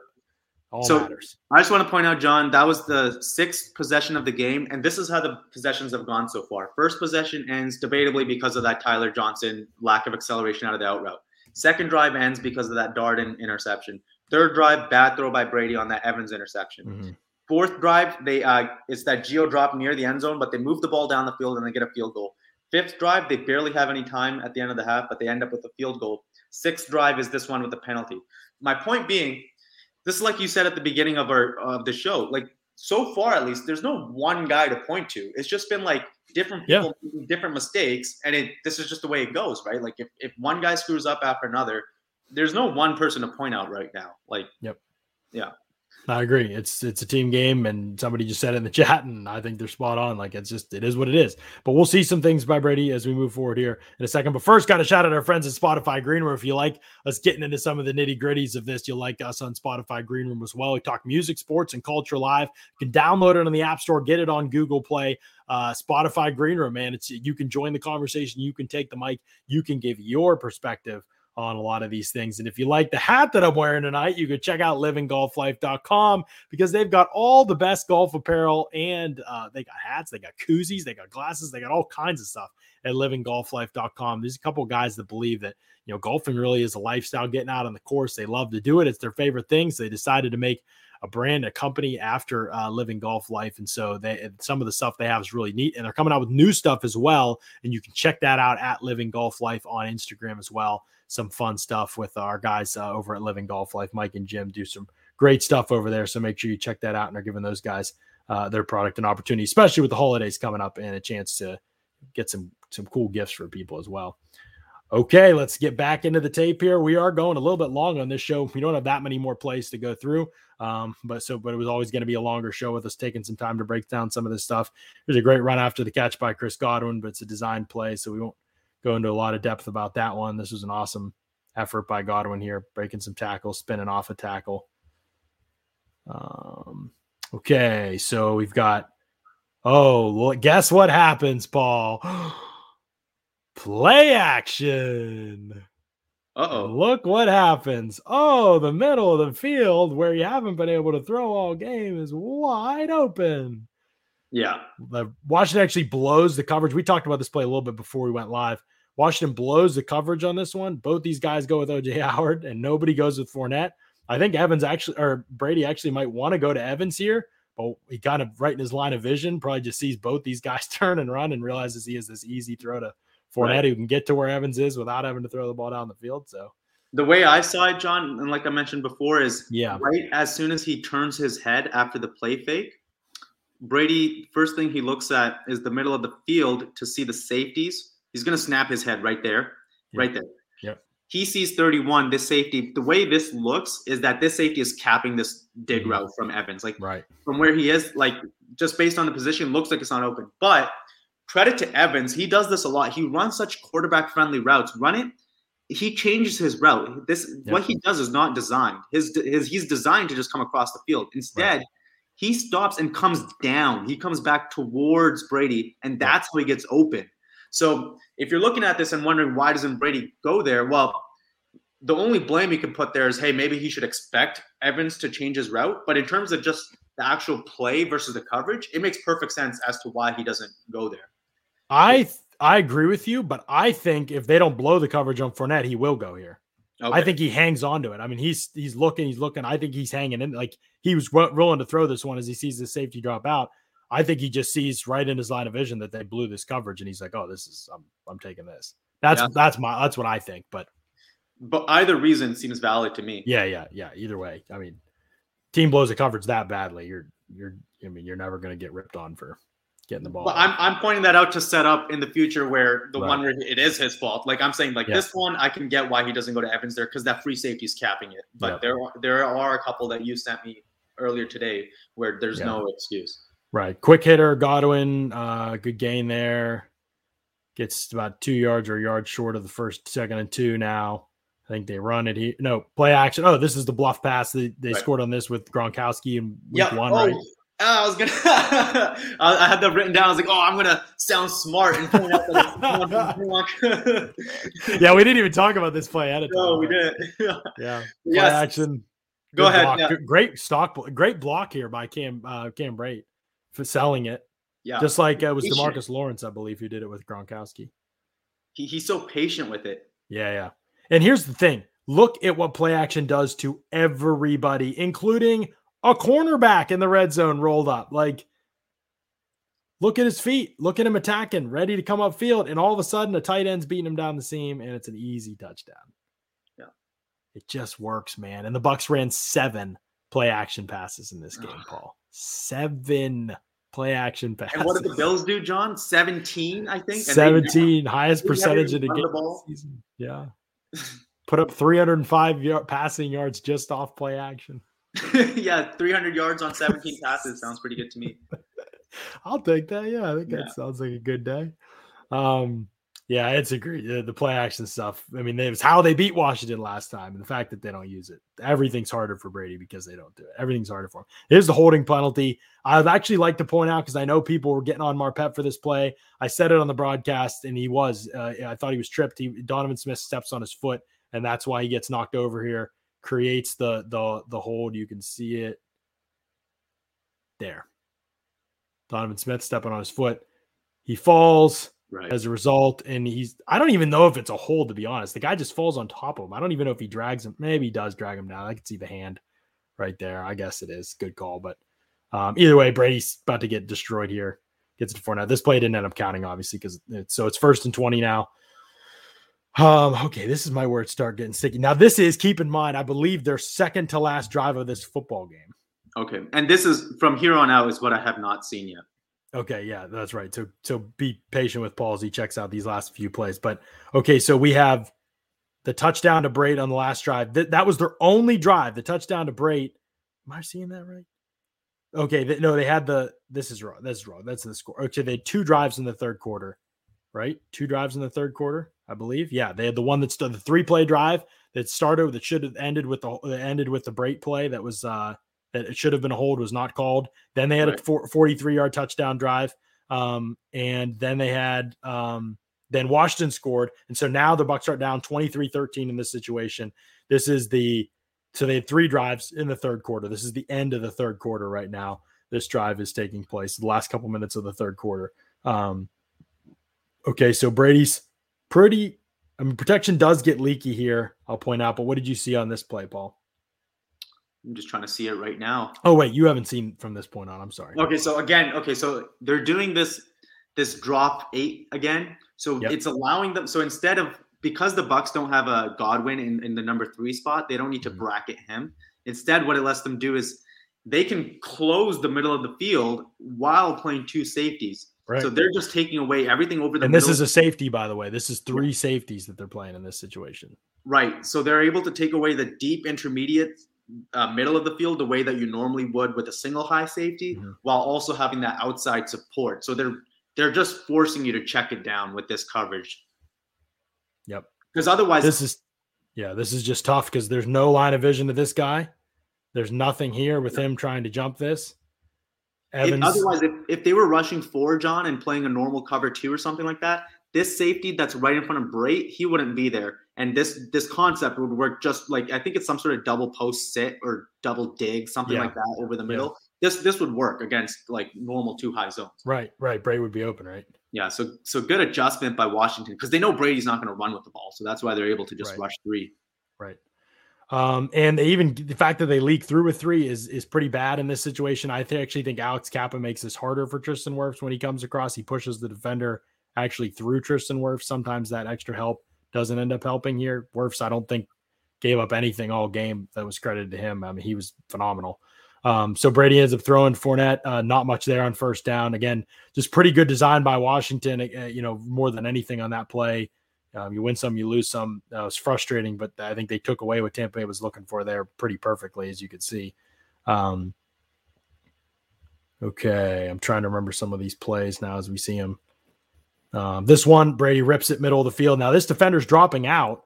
all so matters. I just want to point out, John, that was the sixth possession of the game, and this is how the possessions have gone so far. First possession ends debatably because of that Tyler Johnson lack of acceleration out of the out route. Second drive ends because of that Darden interception. Third drive, bad throw by Brady on that Evans interception. Mm-hmm. Fourth drive, they uh, it's that Gio drop near the end zone, but they move the ball down the field and they get a field goal. Fifth drive, they barely have any time at the end of the half, but they end up with a field goal. Sixth drive is this one with the penalty. My point being, this is like you said at the beginning of our of the show. Like so far, at least, there's no one guy to point to. It's just been like different people yeah. making different mistakes, and it this is just the way it goes, right? Like if if one guy screws up after another, there's no one person to point out right now. Like, yep, yeah. I agree. It's it's a team game, and somebody just said it in the [LAUGHS] chat, and I think they're spot on. Like it's just it is what it is. But we'll see some things by Brady as we move forward here in a second. But first, got to shout out our friends at Spotify Green Room. If you like us getting into some of the nitty gritties of this, you'll like us on Spotify Green Room as well. We talk music, sports, and culture live. You can download it on the App Store, get it on Google Play. Uh, Spotify Green Room, man. It's you can join the conversation, you can take the mic, you can give your perspective on a lot of these things. And if you like the hat that I'm wearing tonight, you could check out livinggolflife.com because they've got all the best golf apparel and uh, they got hats, they got koozies, they got glasses, they got all kinds of stuff at livinggolflife.com. There's a couple guys that believe that, you know, golfing really is a lifestyle, getting out on the course. They love to do it. It's their favorite thing. So they decided to make a brand, a company after uh, Living Golf Life. And so they some of the stuff they have is really neat. And they're coming out with new stuff as well. And you can check that out at Living Golf Life on Instagram as well some fun stuff with our guys uh, over at Living Golf Life. Mike and Jim do some great stuff over there. So make sure you check that out and are giving those guys uh, their product and opportunity, especially with the holidays coming up and a chance to get some some cool gifts for people as well. Okay, let's get back into the tape here. We are going a little bit long on this show. We don't have that many more plays to go through, um, but so but it was always going to be a longer show with us taking some time to break down some of this stuff. There's a great run after the catch by Chris Godwin, but it's a design play, so we won't go into a lot of depth about that one. This was an awesome effort by Godwin here, breaking some tackles, spinning off a tackle. Um, okay, so we've got. Oh, well, guess what happens, Paul? [GASPS] Play action. oh. Look what happens. Oh, the middle of the field where you haven't been able to throw all game is wide open. Yeah. The Washington actually blows the coverage. We talked about this play a little bit before we went live. Washington blows the coverage on this one. Both these guys go with OJ [LAUGHS] Howard, and nobody goes with Fournette. I think Evans actually or Brady actually might want to go to Evans here, but he kind of right in his line of vision, probably just sees both these guys [LAUGHS] turn and run and realizes he has this easy throw to Fournette right. who can get to where Evans is without having to throw the ball down the field. So the way I saw it, John, and like I mentioned before, is yeah, right as soon as he turns his head after the play fake, Brady first thing he looks at is the middle of the field to see the safeties. He's gonna snap his head right there, yeah. right there. Yep. He sees 31. This safety, the way this looks is that this safety is capping this dig mm-hmm. route from Evans. Like right from where he is, like just based on the position, looks like it's not open. But credit to Evans, he does this a lot. He runs such quarterback friendly routes. Run it he changes his route. This what he does is not designed. His his he's designed to just come across the field. Instead, right. he stops and comes down. He comes back towards Brady, and that's how he gets open. So if you're looking at this and wondering why doesn't Brady go there, well, the only blame you can put there is, hey, maybe he should expect Evans to change his route. But in terms of just the actual play versus the coverage, it makes perfect sense as to why he doesn't go there. I I agree with you, but I think if they don't blow the coverage on Fournette, he will go here. Okay. I think he hangs on to it. I mean, he's he's looking, he's looking. I think he's hanging in. Like he was willing to throw this one as he sees the safety drop out. I think he just sees right in his line of vision that they blew this coverage, and he's like, "Oh, this is I'm I'm taking this." That's yeah. that's my that's what I think. But but either reason seems valid to me. Yeah, yeah, yeah. Either way, I mean, team blows the coverage that badly, you're you're I mean, you're never going to get ripped on for getting the ball. But I'm, I'm pointing that out to set up in the future where the right. one where it is his fault. Like I'm saying, like yeah. this one, I can get why he doesn't go to Evans there because that free safety is capping it. But there are, there are a couple that you sent me earlier today where there's yeah. no excuse. Right, quick hitter Godwin, uh, good gain there. Gets about two yards or a yard short of the first, second, and two now. I think they run it here. No, play action. Oh, this is the bluff pass. They, they right. scored on this with Gronkowski in week yep. one, oh, right? I was gonna. [LAUGHS] I had that written down. I was like, "Oh, I'm gonna sound smart and point out that." [LAUGHS] yeah, we didn't even talk about this play of time. No, we didn't. [LAUGHS] yeah, yes. action. Go ahead. Yeah. Great stock, great block here by Cam uh, Cam Brate for selling it. Yeah, just like uh, it was patient. DeMarcus Lawrence, I believe, who did it with Gronkowski. He, he's so patient with it. Yeah, yeah. And here's the thing: look at what play action does to everybody, including a cornerback in the red zone rolled up. Like, look at his feet. Look at him attacking, ready to come up field. And all of a sudden, a tight end's beating him down the seam, and it's an easy touchdown. Yeah. It just works, man. And the Bucs ran seven play action passes in this game, Paul. Seven play action passes. And what did the Bills do, John? 17, I think. 17, [LAUGHS] highest percentage of the game. Season. Yeah. Put up 305 yard, passing yards just off play action. [LAUGHS] yeah, 300 yards on 17 passes sounds pretty good to me. [LAUGHS] I'll take that. Yeah, I think yeah. that sounds like a good day. Um, yeah, it's a great the, the play action stuff. I mean, it was how they beat Washington last time, and the fact that they don't use it. Everything's harder for Brady because they don't do it. Everything's harder for him. Here's the holding penalty. I'd actually like to point out because I know people were getting on Marpet for this play. I said it on the broadcast, and he was. Uh, I thought he was tripped. He, Donovan Smith steps on his foot, and that's why he gets knocked over here creates the the the hold. You can see it there. Donovan Smith stepping on his foot. He falls right. as a result, and he's I don't even know if it's a hold to be honest. The guy just falls on top of him. I don't even know if he drags him. Maybe he does drag him down. I can see the hand right there. I guess it is. Good call. But um, either way, Brady's about to get destroyed here. Gets it to four now. This play didn't end up counting, obviously, because it's so it's first and 20 now. Um, okay, this is my word start getting sticky. Now, this is keep in mind, I believe their second to last drive of this football game. Okay. And this is from here on out is what I have not seen yet. Okay, yeah, that's right. So so be patient with Paul as he checks out these last few plays. But okay, so we have the touchdown to Brate on the last drive. That that was their only drive. The touchdown to Brate. Am I seeing that right? Okay, th- no, they had the. This is wrong. That's wrong. That's the score. Okay, they had two drives in the third quarter, right? Two drives in the third quarter. I believe. Yeah, they had the one that's the three play drive that started that should have ended with the that ended with the break play that was uh that it should have been a hold was not called. Then they had right. a 43 yard touchdown drive. Um, and then they had um, then Washington scored. And so now the Bucs are down 23-13 in this situation. This is the so they had three drives in the third quarter. This is the end of the third quarter right now. This drive is taking place the last couple minutes of the third quarter. Um, okay, so Brady's pretty. I mean, protection does get leaky here. I'll point out. But what did you see on this play, Paul? I'm just trying to see it right now. Oh wait, you haven't seen from this point on. I'm sorry. Okay, so again, okay, so they're doing this this drop eight again. So yep. it's allowing them. So instead of because the Bucs don't have a Godwin in, in the number three spot, they don't need to mm-hmm. bracket him. Instead, what it lets them do is they can close the middle of the field while playing two safeties. Right. So they're just taking away everything over the. And this is a safety, by the way. This is three safeties that they're playing in this situation. Right. So they're able to take away the deep intermediate uh, middle of the field the way that you normally would with a single high safety, mm-hmm. while also having that outside support. So they're they're just forcing you to check it down with this coverage. Yep. Because otherwise, this is yeah, this is just tough because there's no line of vision to this guy. There's nothing here with him trying to jump this. Evans. If, otherwise, if, if they were rushing for John and playing a normal cover two or something like that, this safety that's right in front of Brate, he wouldn't be there. And this this concept would work just like I think it's some sort of double post sit or double dig, something yeah. like that over the middle. Yeah. This this would work against like normal two high zones. Right, right. Brate would be open, right? Yeah. So so good adjustment by Washington because they know Brady's not going to run with the ball, so that's why they're able to just right. rush three. Right. Um, and they even the fact that they leak through with three is is pretty bad in this situation. I th- actually think Alex Cappa makes this harder for Tristan Wirfs when he comes across. He pushes the defender actually through Tristan Wirfs. Sometimes that extra help doesn't end up helping here. Wirfs, I don't think gave up anything all game that was credited to him. I mean, he was phenomenal. Um, so Brady ends up throwing Fournette, uh, not much there on first down. Again, just pretty good design by Washington. Uh, you know, more than anything on that play. Um, you win some, you lose some. That was frustrating, but I think they took away what Tampa Bay was looking for there pretty perfectly, as you could see. Um, okay, I'm trying to remember some of these plays now as we see them. Um, this one, Brady rips it middle of the field. Now this defender's dropping out.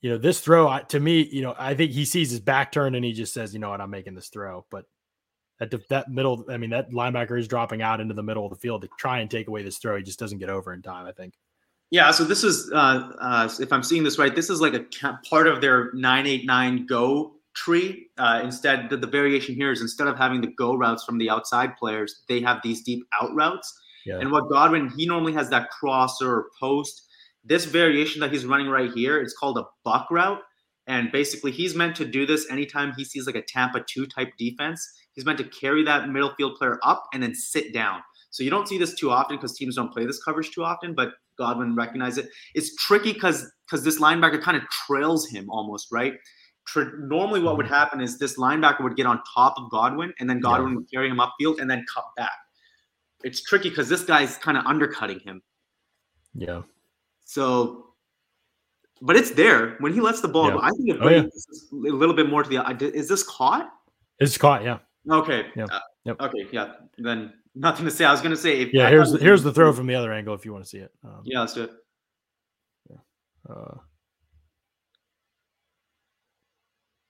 You know, this throw to me, you know, I think he sees his back turn and he just says, "You know what, I'm making this throw." But that that middle, I mean, that linebacker is dropping out into the middle of the field to try and take away this throw. He just doesn't get over in time. I think. Yeah, so this is, uh, uh, if I'm seeing this right, this is like a part of their 989 go tree. Uh, instead, the, the, variation here is instead of having the go routes from the outside players, they have these deep out routes. Yeah. And what Godwin, he normally has that crosser or post. This variation that he's running right here, it's called a buck route. And basically, he's meant to do this anytime he sees like a Tampa 2 type defense. He's meant to carry that middle field player up and then sit down. So you don't see this too often because teams don't play this coverage too often, but Godwin recognized it. It's tricky because because this linebacker kind of trails him almost, right? normally, what would mm-hmm. happen is this linebacker would get on top of Godwin, and then Godwin yeah. would carry him upfield and then cut back. It's tricky because this guy's kind of undercutting him. Yeah. So, but it's there when he lets the ball. Yeah. I think oh, yeah. a little bit more to the. Is this caught? It's caught. Yeah. Okay. Yeah. Uh, yep. Okay. Yeah. Then nothing to say. I was going to say. If, yeah, I here's the, here's the throw from the other angle if you want to see it. Um, yeah, let's do it. Yeah. Uh,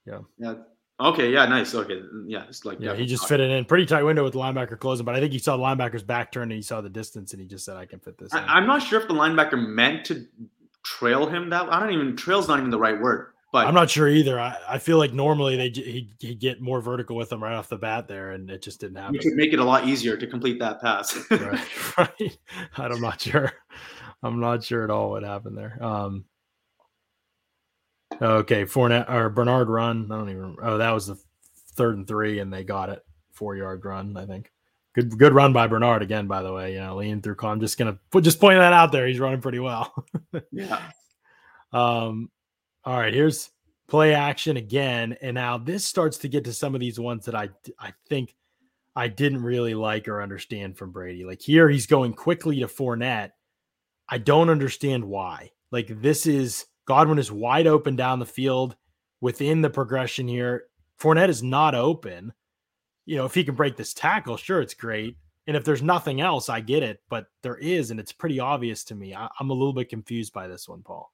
yeah. Yeah. Okay. Yeah. Nice. Okay. Yeah. It's like yeah. He just fit it in pretty tight window with the linebacker closing, but I think he saw the linebacker's back turn and he saw the distance and he just said, "I can fit this." I, am not sure if the linebacker meant to trail him that. I don't even trail's not even the right word. But I'm not sure either. I, I feel like normally they he he get more vertical with them right off the bat there, and it just didn't happen. You could make it a lot easier to complete that pass. right, [LAUGHS] right. [LAUGHS] I'm not sure. I'm not sure at all what happened there. Um. Okay, Fournette or Bernard run. I don't even. Oh, that was the third and three, and they got it. Four yard run, I think. Good, good run by Bernard again. By the way, you know, leaning through. I'm just gonna put just point that out there. He's running pretty well. [LAUGHS] yeah. Um. All right, here's play action again, and now this starts to get to some of these ones that I I think I didn't really like or understand from Brady. Like here, he's going quickly to Fournette. I don't understand why. Like this is Godwin is wide open down the field within the progression here. Fournette is not open. You know, if he can break this tackle, sure, it's great. And if there's nothing else, I get it. But there is, and it's pretty obvious to me. I, am a little bit confused by this one, Paul.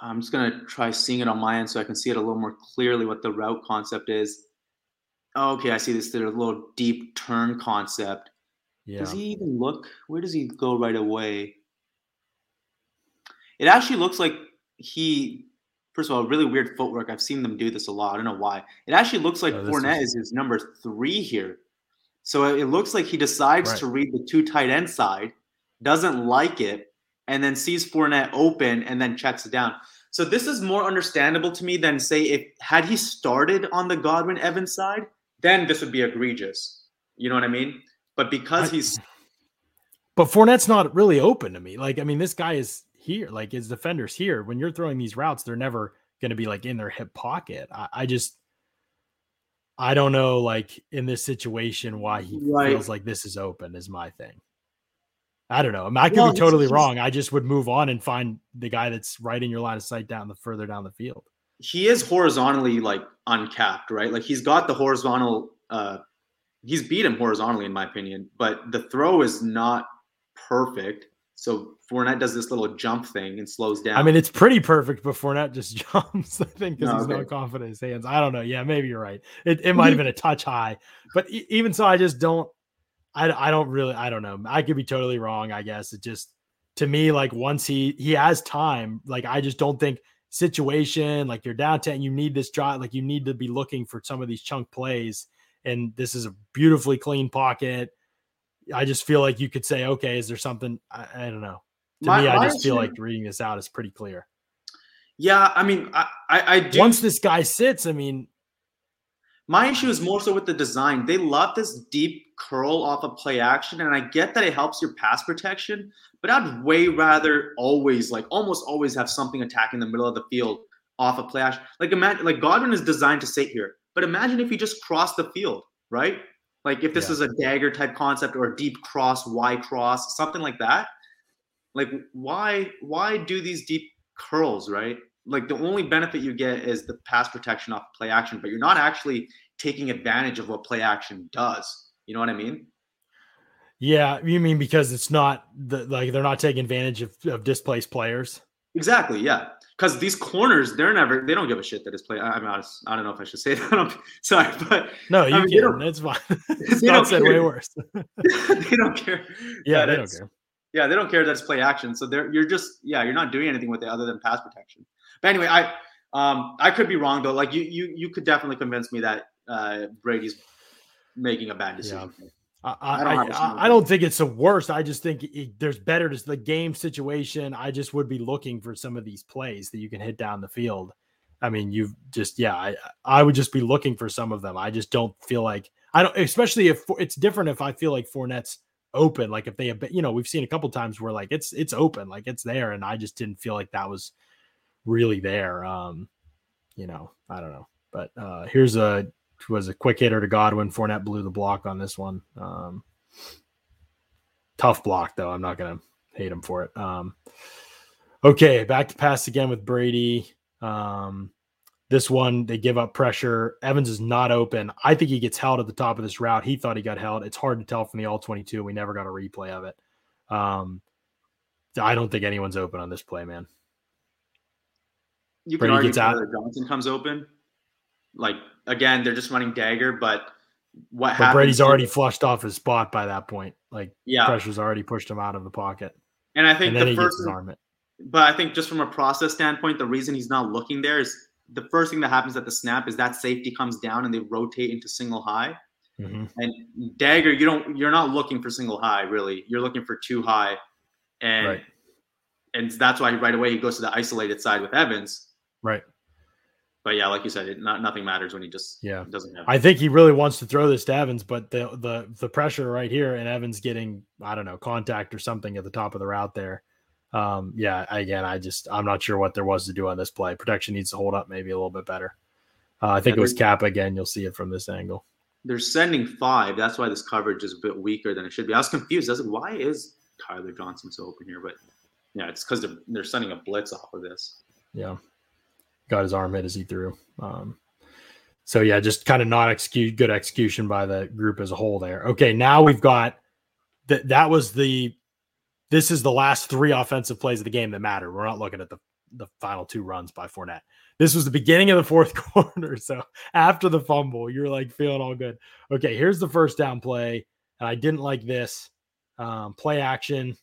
I'm just gonna try seeing it on my end so I can see it a little more clearly what the route concept is. Oh, okay, I see this. There's a little deep turn concept. Yeah. Does he even look? Where does he go right away? It actually looks like he. First of all, really weird footwork. I've seen them do this a lot. I don't know why. It actually looks like oh, Fournette is his number three here. So it looks like he decides right. to read the two tight end side, doesn't like it, and then sees Fournette open and then checks it down. So this is more understandable to me than say if had he started on the Godwin Evans side, then this would be egregious. You know what I mean? But because he's but Fournette's not really open to me. Like, I mean, this guy is here, like his defenders here. When you're throwing these routes, they're never going to be like in their hip pocket. I, I, just, I don't know, like in this situation, why he right. feels like this is open is my thing. I don't know. I, mean, I could well, be totally wrong. I just would move on and find the guy that's right in your line of sight down the further down the field. He is horizontally like uncapped, right? Like he's got the horizontal. uh He's beat him horizontally, in my opinion, but the throw is not perfect. So Fournette does this little jump thing and slows down. I mean, it's pretty perfect, but Fournette just [LAUGHS] jumps. I think because no, he's okay. not confident in his hands. I don't know. Yeah, maybe you're right. It, it might have [LAUGHS] been a touch high, but even so, I just don't. I, I don't really I don't know. I could be totally wrong. I guess it just to me like once he he has time, like I just don't think situation like you're down 10 you need this drive like you need to be looking for some of these chunk plays and this is a beautifully clean pocket i just feel like you could say okay is there something i, I don't know to my, me i just feel like reading this out is pretty clear yeah i mean i i, I do, once this guy sits i mean my issue is more so with the design. They love this deep curl off of play action, and I get that it helps your pass protection, but I'd way rather always, like almost always, have something attacking the middle of the field off of play action. Like imagine, like Godwin is designed to sit here, but imagine if he just crossed the field, right? Like if this yeah. is a dagger type concept or a deep cross, Y cross, something like that. Like why why do these deep curls, right? like the only benefit you get is the pass protection off play action, but you're not actually taking advantage of what play action does. You know what I mean? Yeah, you mean because it's not the like they're not taking advantage of, of displaced players. Exactly. Yeah, because these corners, they're never they don't give a shit that is play. I'm honest, I don't know if I should say [LAUGHS] that. I'm sorry, but no, you I mean, can. It's fine. it's not said way worse. [LAUGHS] they don't care. Yeah, they don't care. Yeah, they don't care that it's play action. So they're you're just yeah, you're not doing anything with it other than pass protection. But anyway, I um I could be wrong though. Like you you you could definitely convince me that uh Brady's making a bad decision. Yeah. I, I, don't I, I, don't think it's the worst. I just think it, there's better to the game situation. I just would be looking for some of these plays that you can hit down the field. I mean, you've just yeah, I I would just be looking for some of them. I just don't feel like I don't, especially if it's different. If I feel like Fournette's open, like if they have, you know, we've seen a couple times where like it's it's open, like it's there, and I just didn't feel like that was really there. Um, you know, I don't know. But uh, here's a was a quick hitter to Godwin. Fournette blew the block on this one. Um, tough block though. I'm not gonna hate him for it. Um, okay, back to pass again with Brady. Um, this one they give up pressure. Evans is not open. I think he gets held at the top of this route. He thought he got held. It's hard to tell from the all 22. We never got a replay of it. Um, I don't think anyone's open on this play, man. You can Brady argue gets out. Johnson comes open. Like again, they're just running dagger, but what but? Brady's already flushed off his spot by that point. Like yeah, pressure's already pushed him out of the pocket. And I think and the first But I think just from a process standpoint, the reason he's not looking there is the first thing that happens at the snap is that safety comes down and they rotate into single high. Mm-hmm. And dagger, you don't you're not looking for single high really. You're looking for two high, and right. and that's why right away he goes to the isolated side with Evans Right. But yeah, like you said, it, not nothing matters when he just yeah doesn't have. I think he really wants to throw this to Evans, but the the the pressure right here and Evans getting I don't know contact or something at the top of the route there. Um, yeah, again, I just I'm not sure what there was to do on this play. Protection needs to hold up maybe a little bit better. Uh, I think yeah, it was Cap again. You'll see it from this angle. They're sending five. That's why this coverage is a bit weaker than it should be. I was confused. I was like, why is Tyler Johnson so open here? But yeah, it's because they're, they're sending a blitz off of this. Yeah got his arm hit as he threw. Um, so yeah, just kind of not execute good execution by the group as a whole there. Okay, now we've got that. That was the. This is the last three offensive plays of the game that matter. We're not looking at the the final two runs by Fournette. This was the beginning of the fourth [LAUGHS] quarter. So after the fumble, you're like feeling all good. Okay, here's the first down play, and I didn't like this um, play action.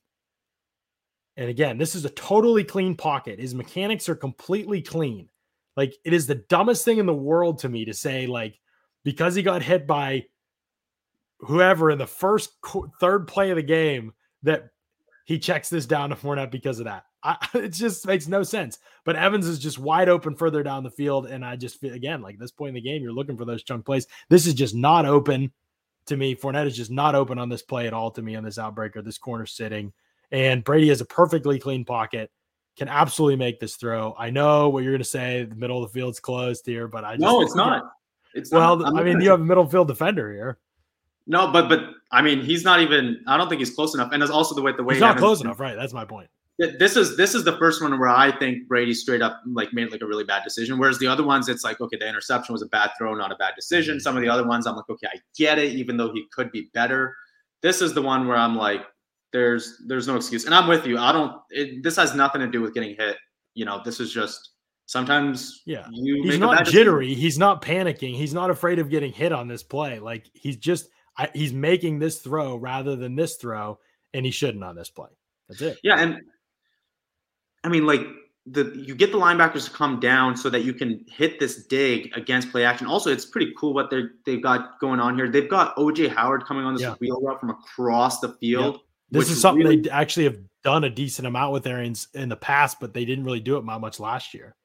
And again, this is a totally clean pocket. His mechanics are completely clean. Like it is the dumbest thing in the world to me to say like because he got hit by whoever in the first third play of the game that he checks this down to Fournette because of that. I, [LAUGHS] it just makes no sense. But Evans is just wide open further down the field. And I just feel, again, like this point in the game, you're looking for those chunk plays. This is just not open to me. Fournette is just not open on this play at all to me on this outbreaker, this corner sitting. And Brady has a perfectly clean pocket, can absolutely make this throw. I know what you're going to say. The middle of the field's closed here, but I just, no, it's not. It's well, not, I mean, you have a middle field defender here. No, but but I mean, he's not even. I don't think he's close enough, and it's also the way the way he's not close enough. Right, that's my point. This is this is the first one where I think Brady straight up like made like a really bad decision. Whereas the other ones, it's like okay, the interception was a bad throw, not a bad decision. Mm-hmm. Some of the other ones, I'm like, okay, I get it, even though he could be better. This is the one where I'm like, there's there's no excuse, and I'm with you. I don't. It, this has nothing to do with getting hit. You know, this is just sometimes yeah he's not jittery decision. he's not panicking he's not afraid of getting hit on this play like he's just I, he's making this throw rather than this throw, and he shouldn't on this play. That's it. Yeah, and I mean, like the you get the linebackers to come down so that you can hit this dig against play action. Also, it's pretty cool what they they've got going on here. They've got OJ Howard coming on this yeah. wheel route from across the field. This is something really, they actually have done a decent amount with Arians in the past, but they didn't really do it much last year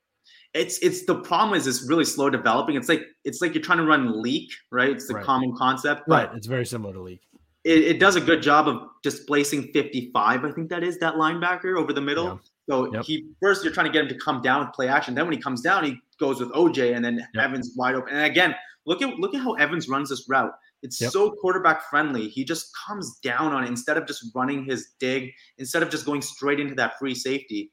it's it's the problem is it's really slow developing. It's like it's like you're trying to run leak, right? It's the right. common concept. Right. It's very similar to leak. It, it, does a good job of displacing 55. I think that is that linebacker over the middle. Yeah. So yep. he first you're trying to get him to come down with play action. Then when he comes down, he goes with OJ, and then yep. Evans wide open. And again, look at look at how Evans runs this route. It's yep. so quarterback friendly. He just comes down on it instead of just running his dig, instead of just going straight into that free safety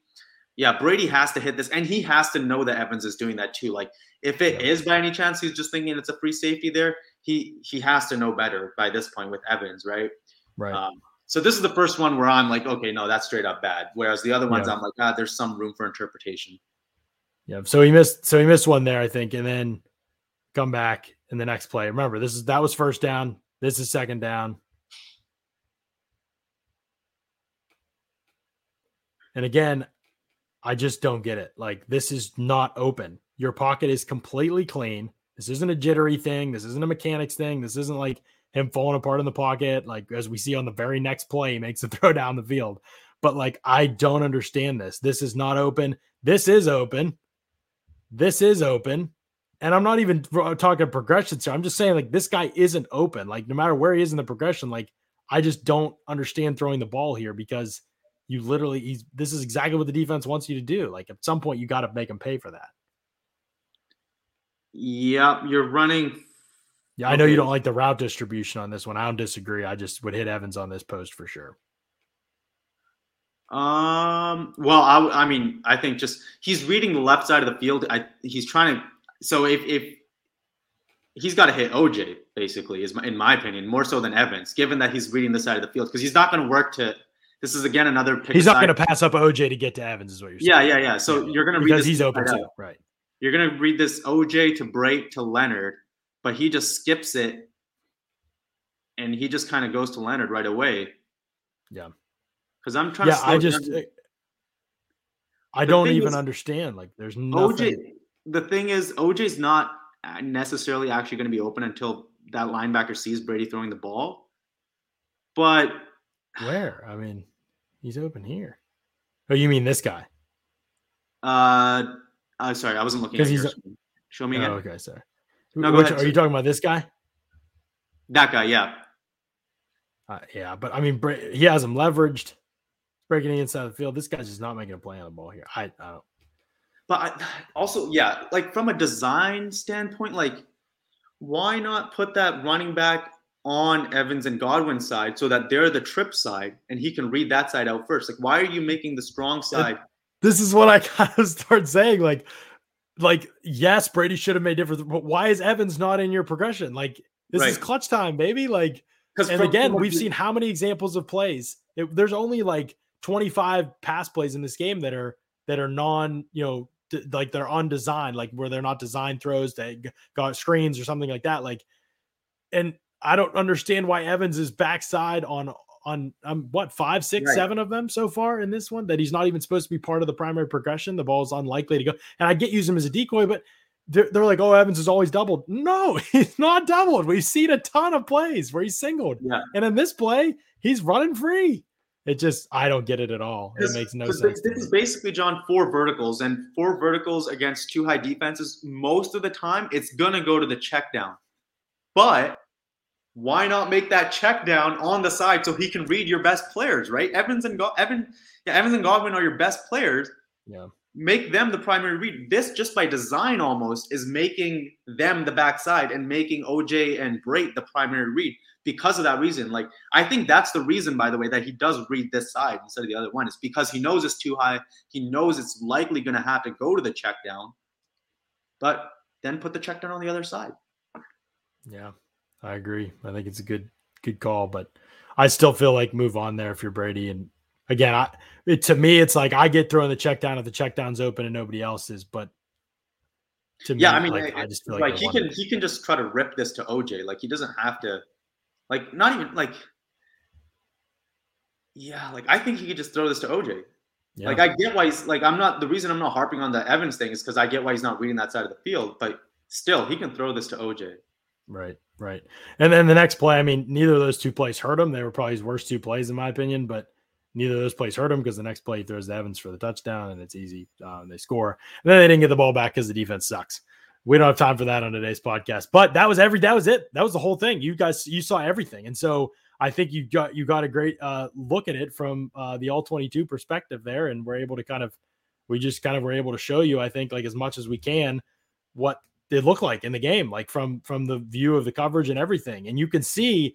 yeah, Brady has to hit this, and he has to know that Evans is doing that too. Like, if it yeah. is by any chance he's just thinking it's a free safety there, he he has to know better by this point with Evans, right? Right. Um, so this is the first one where I'm like, okay, no, that's straight up bad. Whereas the other ones, yeah. I'm like, ah, there's some room for interpretation. Yeah. So he missed. So he missed one there, I think, and then come back in the next play. Remember, this is that was first down. This is second down. And again, I just don't get it. Like this is not open. Your pocket is completely clean. This isn't a jittery thing. This isn't a mechanics thing. This isn't like him falling apart in the pocket. Like as we see on the very next play, he makes a [LAUGHS] throw down the field. But like I don't understand this. This is not open. This is open. This is open. And I'm not even talking progression. So I'm just saying like this guy isn't open. Like no matter where he is in the progression, like I just don't understand throwing the ball here because you literally he's this is exactly what the defense wants you to do. Like at some point you got to make him pay for that. Yep, you're running. Yeah, I know you don't like the route distribution on this one. I don't disagree. I just would hit Evans on this post for sure. Um. Well, I, I mean, I think just he's reading the left side of the field. I he's trying to. So if if he's got to hit OJ, basically, is my, in my opinion, more so than Evans, given that he's reading the side of the field because he's not going to work to this is again another. Pick. He's not going to pass up OJ to get to Evans, is what you're saying. Yeah, yeah, yeah. So you're going to read because he's open too, right? You're going to read this OJ to Brate to Leonard, but he just skips it, and he just kind of goes to Leonard right away. Yeah, because I'm trying. To Yeah, I just. Down. I don't even is, understand. Like, there's nothing. OJ. The thing is, OJ's not necessarily actually going to be open until that linebacker sees Brady throwing the ball. But where? I mean, he's open here. Oh, you mean this guy? Uh, I'm sorry, I wasn't looking. Because he's a- show me. Again. Oh, okay, sorry. No, Which, are you talking about this guy? That guy, yeah. Uh, yeah, but I mean, he has him leveraged, breaking the inside of the field. This guy's just not making a play on the ball here. I, I don't. But I, also, yeah, like from a design standpoint, like why not put that running back on Evans and Godwin's side so that they're the trip side and he can read that side out first. Like, why are you making the strong side? This is what I [LAUGHS] kind of start saying. Like, like yes, Brady should have made different, but why is Evans not in your progression? Like, this right. is clutch time, baby. Like, and again, we've seen how many examples of plays. It, there's only like 25 pass plays in this game that are that are non, you know, d- like they're undesigned, like where they're not designed throws that got screens or something like that. Like, and I don't understand why Evans is backside on on um, what five, six, right. seven of them so far in this one that he's not even supposed to be part of the primary progression. The ball's unlikely to go, and I get use him as a decoy, but they're, they're like, oh, Evans is always doubled. No, [LAUGHS] he's not doubled. We've seen a ton of plays where he's singled, yeah. and in this play, he's running free. It just I don't get it at all. It makes no sense. This is basically John four verticals and four verticals against two high defenses. Most of the time, it's gonna go to the check down. But why not make that check down on the side so he can read your best players, right? Evans and Go- Evan, yeah, Evans and Godwin are your best players. Yeah. Make them the primary read. This just by design almost is making them the backside and making OJ and Brate the primary read because of that reason. Like I think that's the reason, by the way, that he does read this side instead of the other one. It's because he knows it's two high. He knows it's likely going to have to go to the check down, but then put the check down on the other side. Yeah, I agree. I think it's a good good call, but I still feel like move on there if you're Brady. And again, I it, to me, it's like I get throwing the check down if the check down's open and nobody else is, but. To yeah, me, I mean, like, I, I just feel like, like he can he can just try to rip this to OJ. Like he doesn't have to like, not even like, yeah, like I think he could just throw this to OJ. Yeah. Like I get why he's like I'm not the reason I'm not harping on the Evans thing is because I get why he's not reading that side of the field, but still he can throw this to OJ. Right, right. And then the next play, I mean, neither of those two plays hurt him. They were probably his worst two plays in my opinion, but neither of those plays hurt him because the next play he throws to Evans for the touchdown and it's easy. Uh, and they score. And then they didn't get the ball back because the defense sucks we don't have time for that on today's podcast. But that was every that was it. That was the whole thing. You guys you saw everything. And so I think you got you got a great uh, look at it from uh, the all 22 perspective there and we're able to kind of we just kind of were able to show you I think like as much as we can what it looked like in the game like from from the view of the coverage and everything. And you can see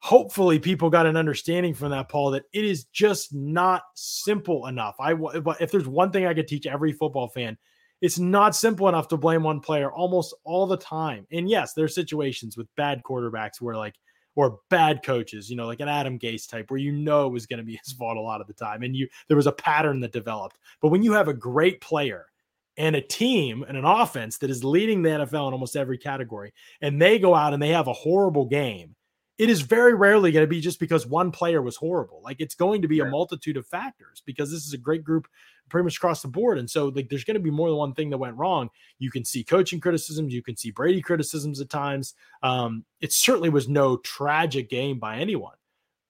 hopefully people got an understanding from that Paul that it is just not simple enough. I but if there's one thing I could teach every football fan it's not simple enough to blame one player almost all the time. And yes, there are situations with bad quarterbacks where like or bad coaches, you know, like an Adam Gase type where you know it was going to be [LAUGHS] his fault a lot of the time and you there was a pattern that developed. But when you have a great player and a team and an offense that is leading the NFL in almost every category and they go out and they have a horrible game, it is very rarely going to be just because one player was horrible. Like it's going to be a multitude of factors because this is a great group pretty much across the board. And so like there's going to be more than one thing that went wrong. You can see coaching criticisms, you can see Brady criticisms at times. Um, it certainly was no tragic game by anyone.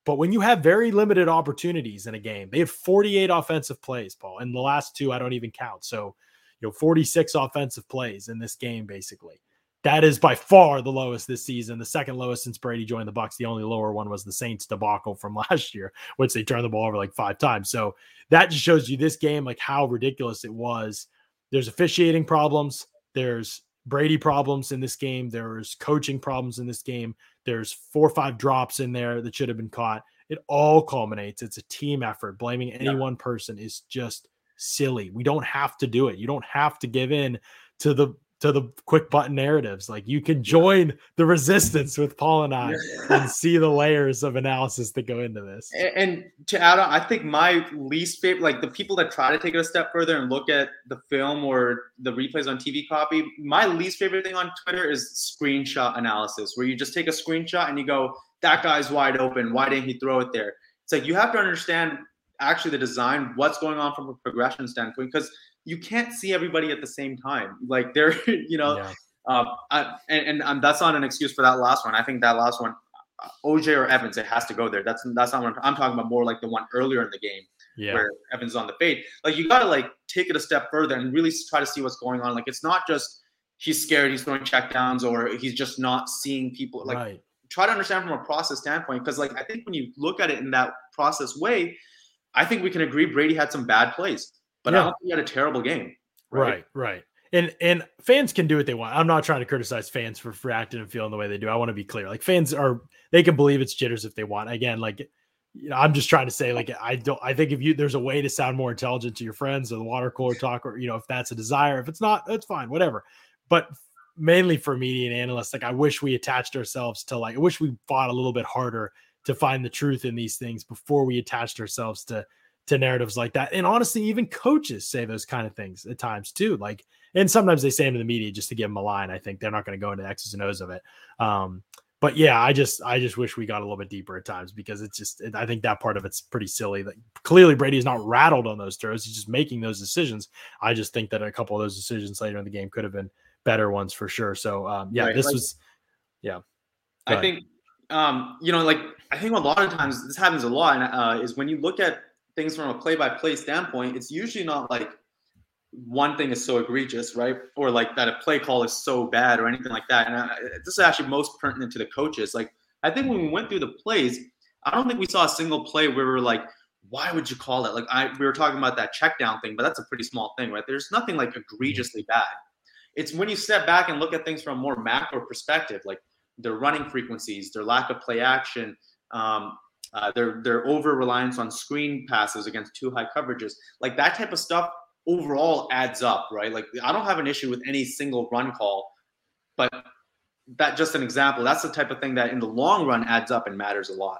But when you have very limited opportunities in a game, they have 48 offensive plays, Paul, and the last two I don't even count. So, you know, 46 offensive plays in this game, basically. That is by far the lowest this season. The second lowest since Brady joined the Bucs. The only lower one was the Saints debacle from [LAUGHS] last year, which they turned the ball over like five times. So that just shows you this game, like how ridiculous it was. There's officiating problems. There's Brady problems in this game. There's coaching problems in this game. There's four or five drops in there that should have been caught. It all culminates. It's a team effort. Blaming any yeah. one person is just silly. We don't have to do it. You don't have to give in to the to the quick button narratives. Like you can join the resistance with Paul and I and [LAUGHS] see the layers of analysis that go into this. And to add on, I think my least favorite, like the people that try to take it a step further and look at the film or the replays on TV copy, my least favorite thing on Twitter is screenshot analysis, where you just take a screenshot and you go, that guy's wide open. Why didn't he throw it there? It's like you have to understand actually the design, what's going on from a progression standpoint, because – you can't see everybody at the same time. Like they're, [LAUGHS] you know, yeah. uh, I, and, and, and that's not an excuse for that last one. I think that last one, uh, OJ or Evans, it has to go there. That's that's not what I'm, I'm talking about. More like the one earlier in the game yeah. where Evans on the fade. Like you got to like take it a step further and really try to see what's going on. Like it's not just he's scared, he's throwing checkdowns, or he's just not seeing people. Like right. try to understand from a process standpoint because like I think when you look at it in that process way, I think we can agree Brady had some bad plays but yeah. I don't think he had a terrible game. Right? right, right. And and fans can do what they want. I'm not trying to criticize fans for, for acting and feeling the way they do. I want to be clear. Like fans are they can believe it's jitters if they want. Again, like you know, I'm just trying to say, like, I don't I think if you there's a way to sound more intelligent to your friends or the water cooler talk, or you know, if that's a desire. If it's not, that's fine, whatever. But mainly for media and analysts, like I wish we attached ourselves to like I wish we fought a little bit harder to find the truth in these things before we attached ourselves to to narratives like that. And honestly, even coaches say those kind of things at times too. Like, and sometimes they say them to the media just to give them a line. I think they're not going to go into X's and O's of it. Um, but yeah, I just I just wish we got a little bit deeper at times because it's just I think that part of it's pretty silly. That clearly Brady's not rattled on those throws; he's just making those decisions. I just think that a couple of those decisions later in the game could have been better ones for sure. So um, yeah, right. this like, was yeah. I think um, you know, like I think a lot of times this happens a lot, uh, is when you look at things from a play-by-play standpoint, it's usually not like one thing is so egregious, right? Or like that a play call is so bad or anything like that. And I, this is actually most pertinent to the coaches. Like I think when we went through the plays, I don't think we saw a single play where we were like, why would you call that? Like I we were talking about that check down thing, but that's a pretty small thing, right? There's nothing like egregiously bad. It's when you step back and look at things from a more macro perspective, like their running frequencies, their lack of play action, um, uh, their their over reliance on screen passes against two high coverages, like that type of stuff overall adds up, right? Like I don't have an issue with any single run call, but that just an example. That's the type of thing that in the long run adds up and matters a lot.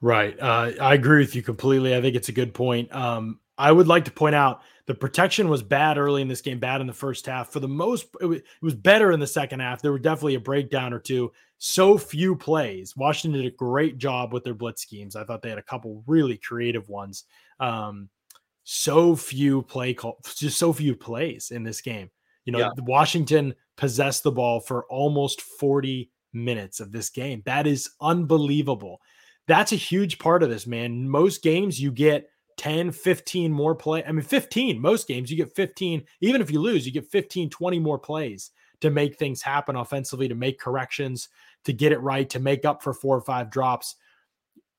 Right. Uh, I agree with you completely. I think it's a good point. Um, I would like to point out the protection was bad early in this game, bad in the first half. For the most, it was, it was better in the second half. There were definitely a breakdown or two. So few plays. Washington did a great job with their blitz schemes. I thought they had a couple really creative ones. Um, so few play call, just so few plays in this game. You know, yeah. Washington possessed the ball for almost 40 minutes of this game. That is unbelievable. That's a huge part of this, man. Most games you get 10, 15 more play. I mean, 15, most games you get 15. Even if you lose, you get 15, 20 more plays to make things happen offensively, to make corrections, to get it right, to make up for four or five drops.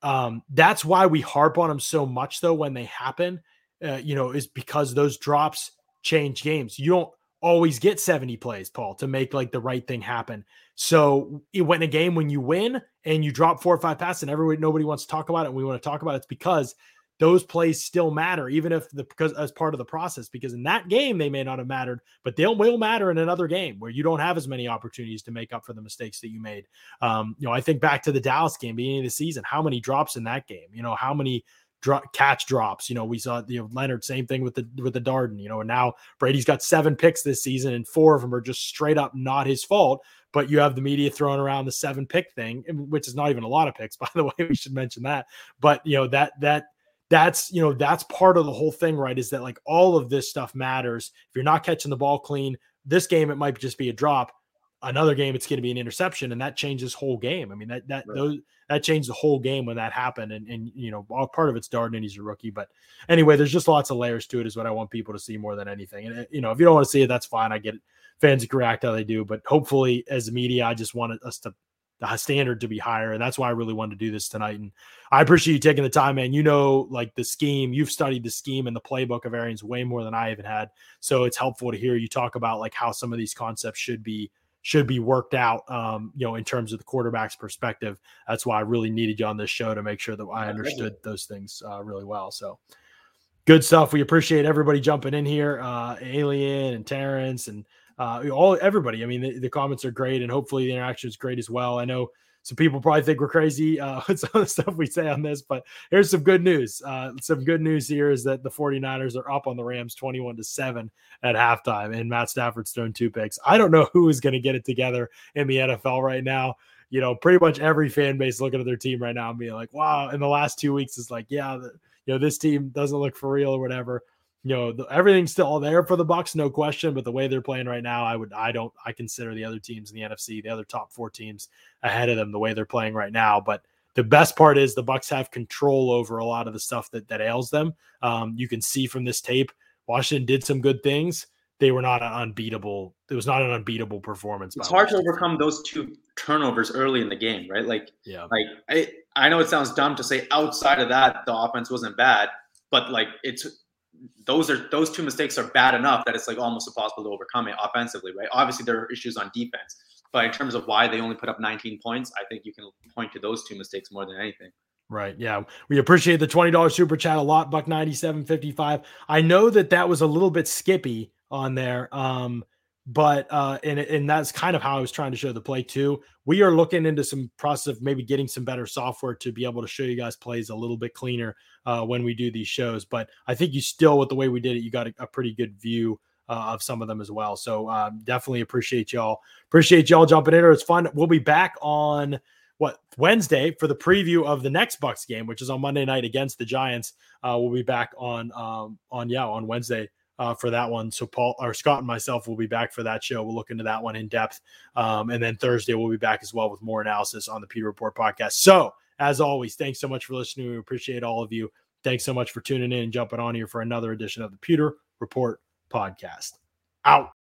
Um, that's why we harp on them so much, though, when they happen, uh, you know, is because those drops change games. You don't always get 70 plays, Paul, to make like the right thing happen. So it went in a game when you win and you drop four or five passes and everybody nobody wants to talk about it and we want to talk about it, it's because those plays still matter, even if the because as part of the process. Because in that game they may not have mattered, but they'll will matter in another game where you don't have as many opportunities to make up for the mistakes that you made. Um, you know, I think back to the Dallas game, beginning of the season, how many drops in that game? You know, how many drop, catch drops. You know, we saw you know Leonard same thing with the with the Darden. You know, and now Brady's got seven picks this season, and four of them are just straight up not his fault. But you have the media throwing around the seven pick thing, which is not even a lot of picks, [LAUGHS] by the way. We should mention that. But you know that that that's you know that's part of the whole thing, right? Is that like all of this stuff matters. If you're not catching the ball clean, this game it might just be a drop another game it's going to be an interception and that changes the whole game. I mean that that right. those that changed the whole game when that happened and and you know all part of it's Darden and he's a rookie but anyway there's just lots of layers to it is what I want people to see more than anything and you know if you don't want to see it that's fine I get it fans can react how they do but hopefully as media I just wanted us to the standard to be higher and that's why I really wanted to do this tonight and I appreciate you taking the time man you know like the scheme you've studied the scheme and the playbook of Arians way more than I even had so it's helpful to hear you talk about like how some of these concepts should be should be worked out, um, you know, in terms of the quarterback's perspective. That's why I really needed you on this show to make sure that I understood those things uh, really well. So good stuff. We appreciate everybody jumping in here, uh, Alien and Terrence and uh, all everybody. I mean, the, the comments are great, and hopefully the interaction is great as well. I know some people probably think we're crazy uh, [LAUGHS] with some of the stuff we say on this, but here's some good news. Uh, some good news here is that the 49ers are up on the Rams 21 to 7 at halftime, and Matt Stafford's thrown two picks. I don't know who is going to get it together in the NFL right now. You know, pretty much every fan base looking at their team right now and being like, wow, in the last two weeks is like, yeah, the, you know, this team doesn't look for real or whatever you know the, everything's still there for the Bucs no question but the way they're playing right now i would i don't i consider the other teams in the nfc the other top four teams ahead of them the way they're playing right now but the best part is the Bucs have control over a lot of the stuff that that ails them. Um, you can see from this tape washington did some good things. They were not an unbeatable it was not an unbeatable performance it's hard washington. to overcome those two turnovers early in the game right? Like yeah. like i i know it sounds dumb to say outside of that the offense wasn't bad but like it's those are those two mistakes are bad enough that it's like almost impossible to overcome it offensively, right? Obviously, there are issues on defense, but in terms of why they only put up 19 points, I think you can point to those two mistakes more than anything. Right. Yeah. We appreciate the $20 super chat a lot, Buck 9755. I know that that was a little bit skippy on there. Um, but uh and and that's kind of how I was trying to show the play too. We are looking into some process of maybe getting some better software to be able to show you guys plays a little bit cleaner uh when we do these shows. But I think you still with the way we did it, you got a, a pretty good view uh, of some of them as well. So um, definitely appreciate y'all. Appreciate y'all jumping in. It's fun. We'll be back on what Wednesday for the preview of the next Bucs game, which is on Monday night against the Giants. Uh, we'll be back on um, on yeah on Wednesday uh, for that one. So Paul or Scott and myself will be back for that show. We'll look into that one in depth. Um, and then Thursday we'll be back as well with more analysis on the Pewter Report podcast. So as always, thanks so much for listening. We appreciate all of you. Thanks so much for tuning in and jumping on here for another edition of the Pewter Report podcast. Out.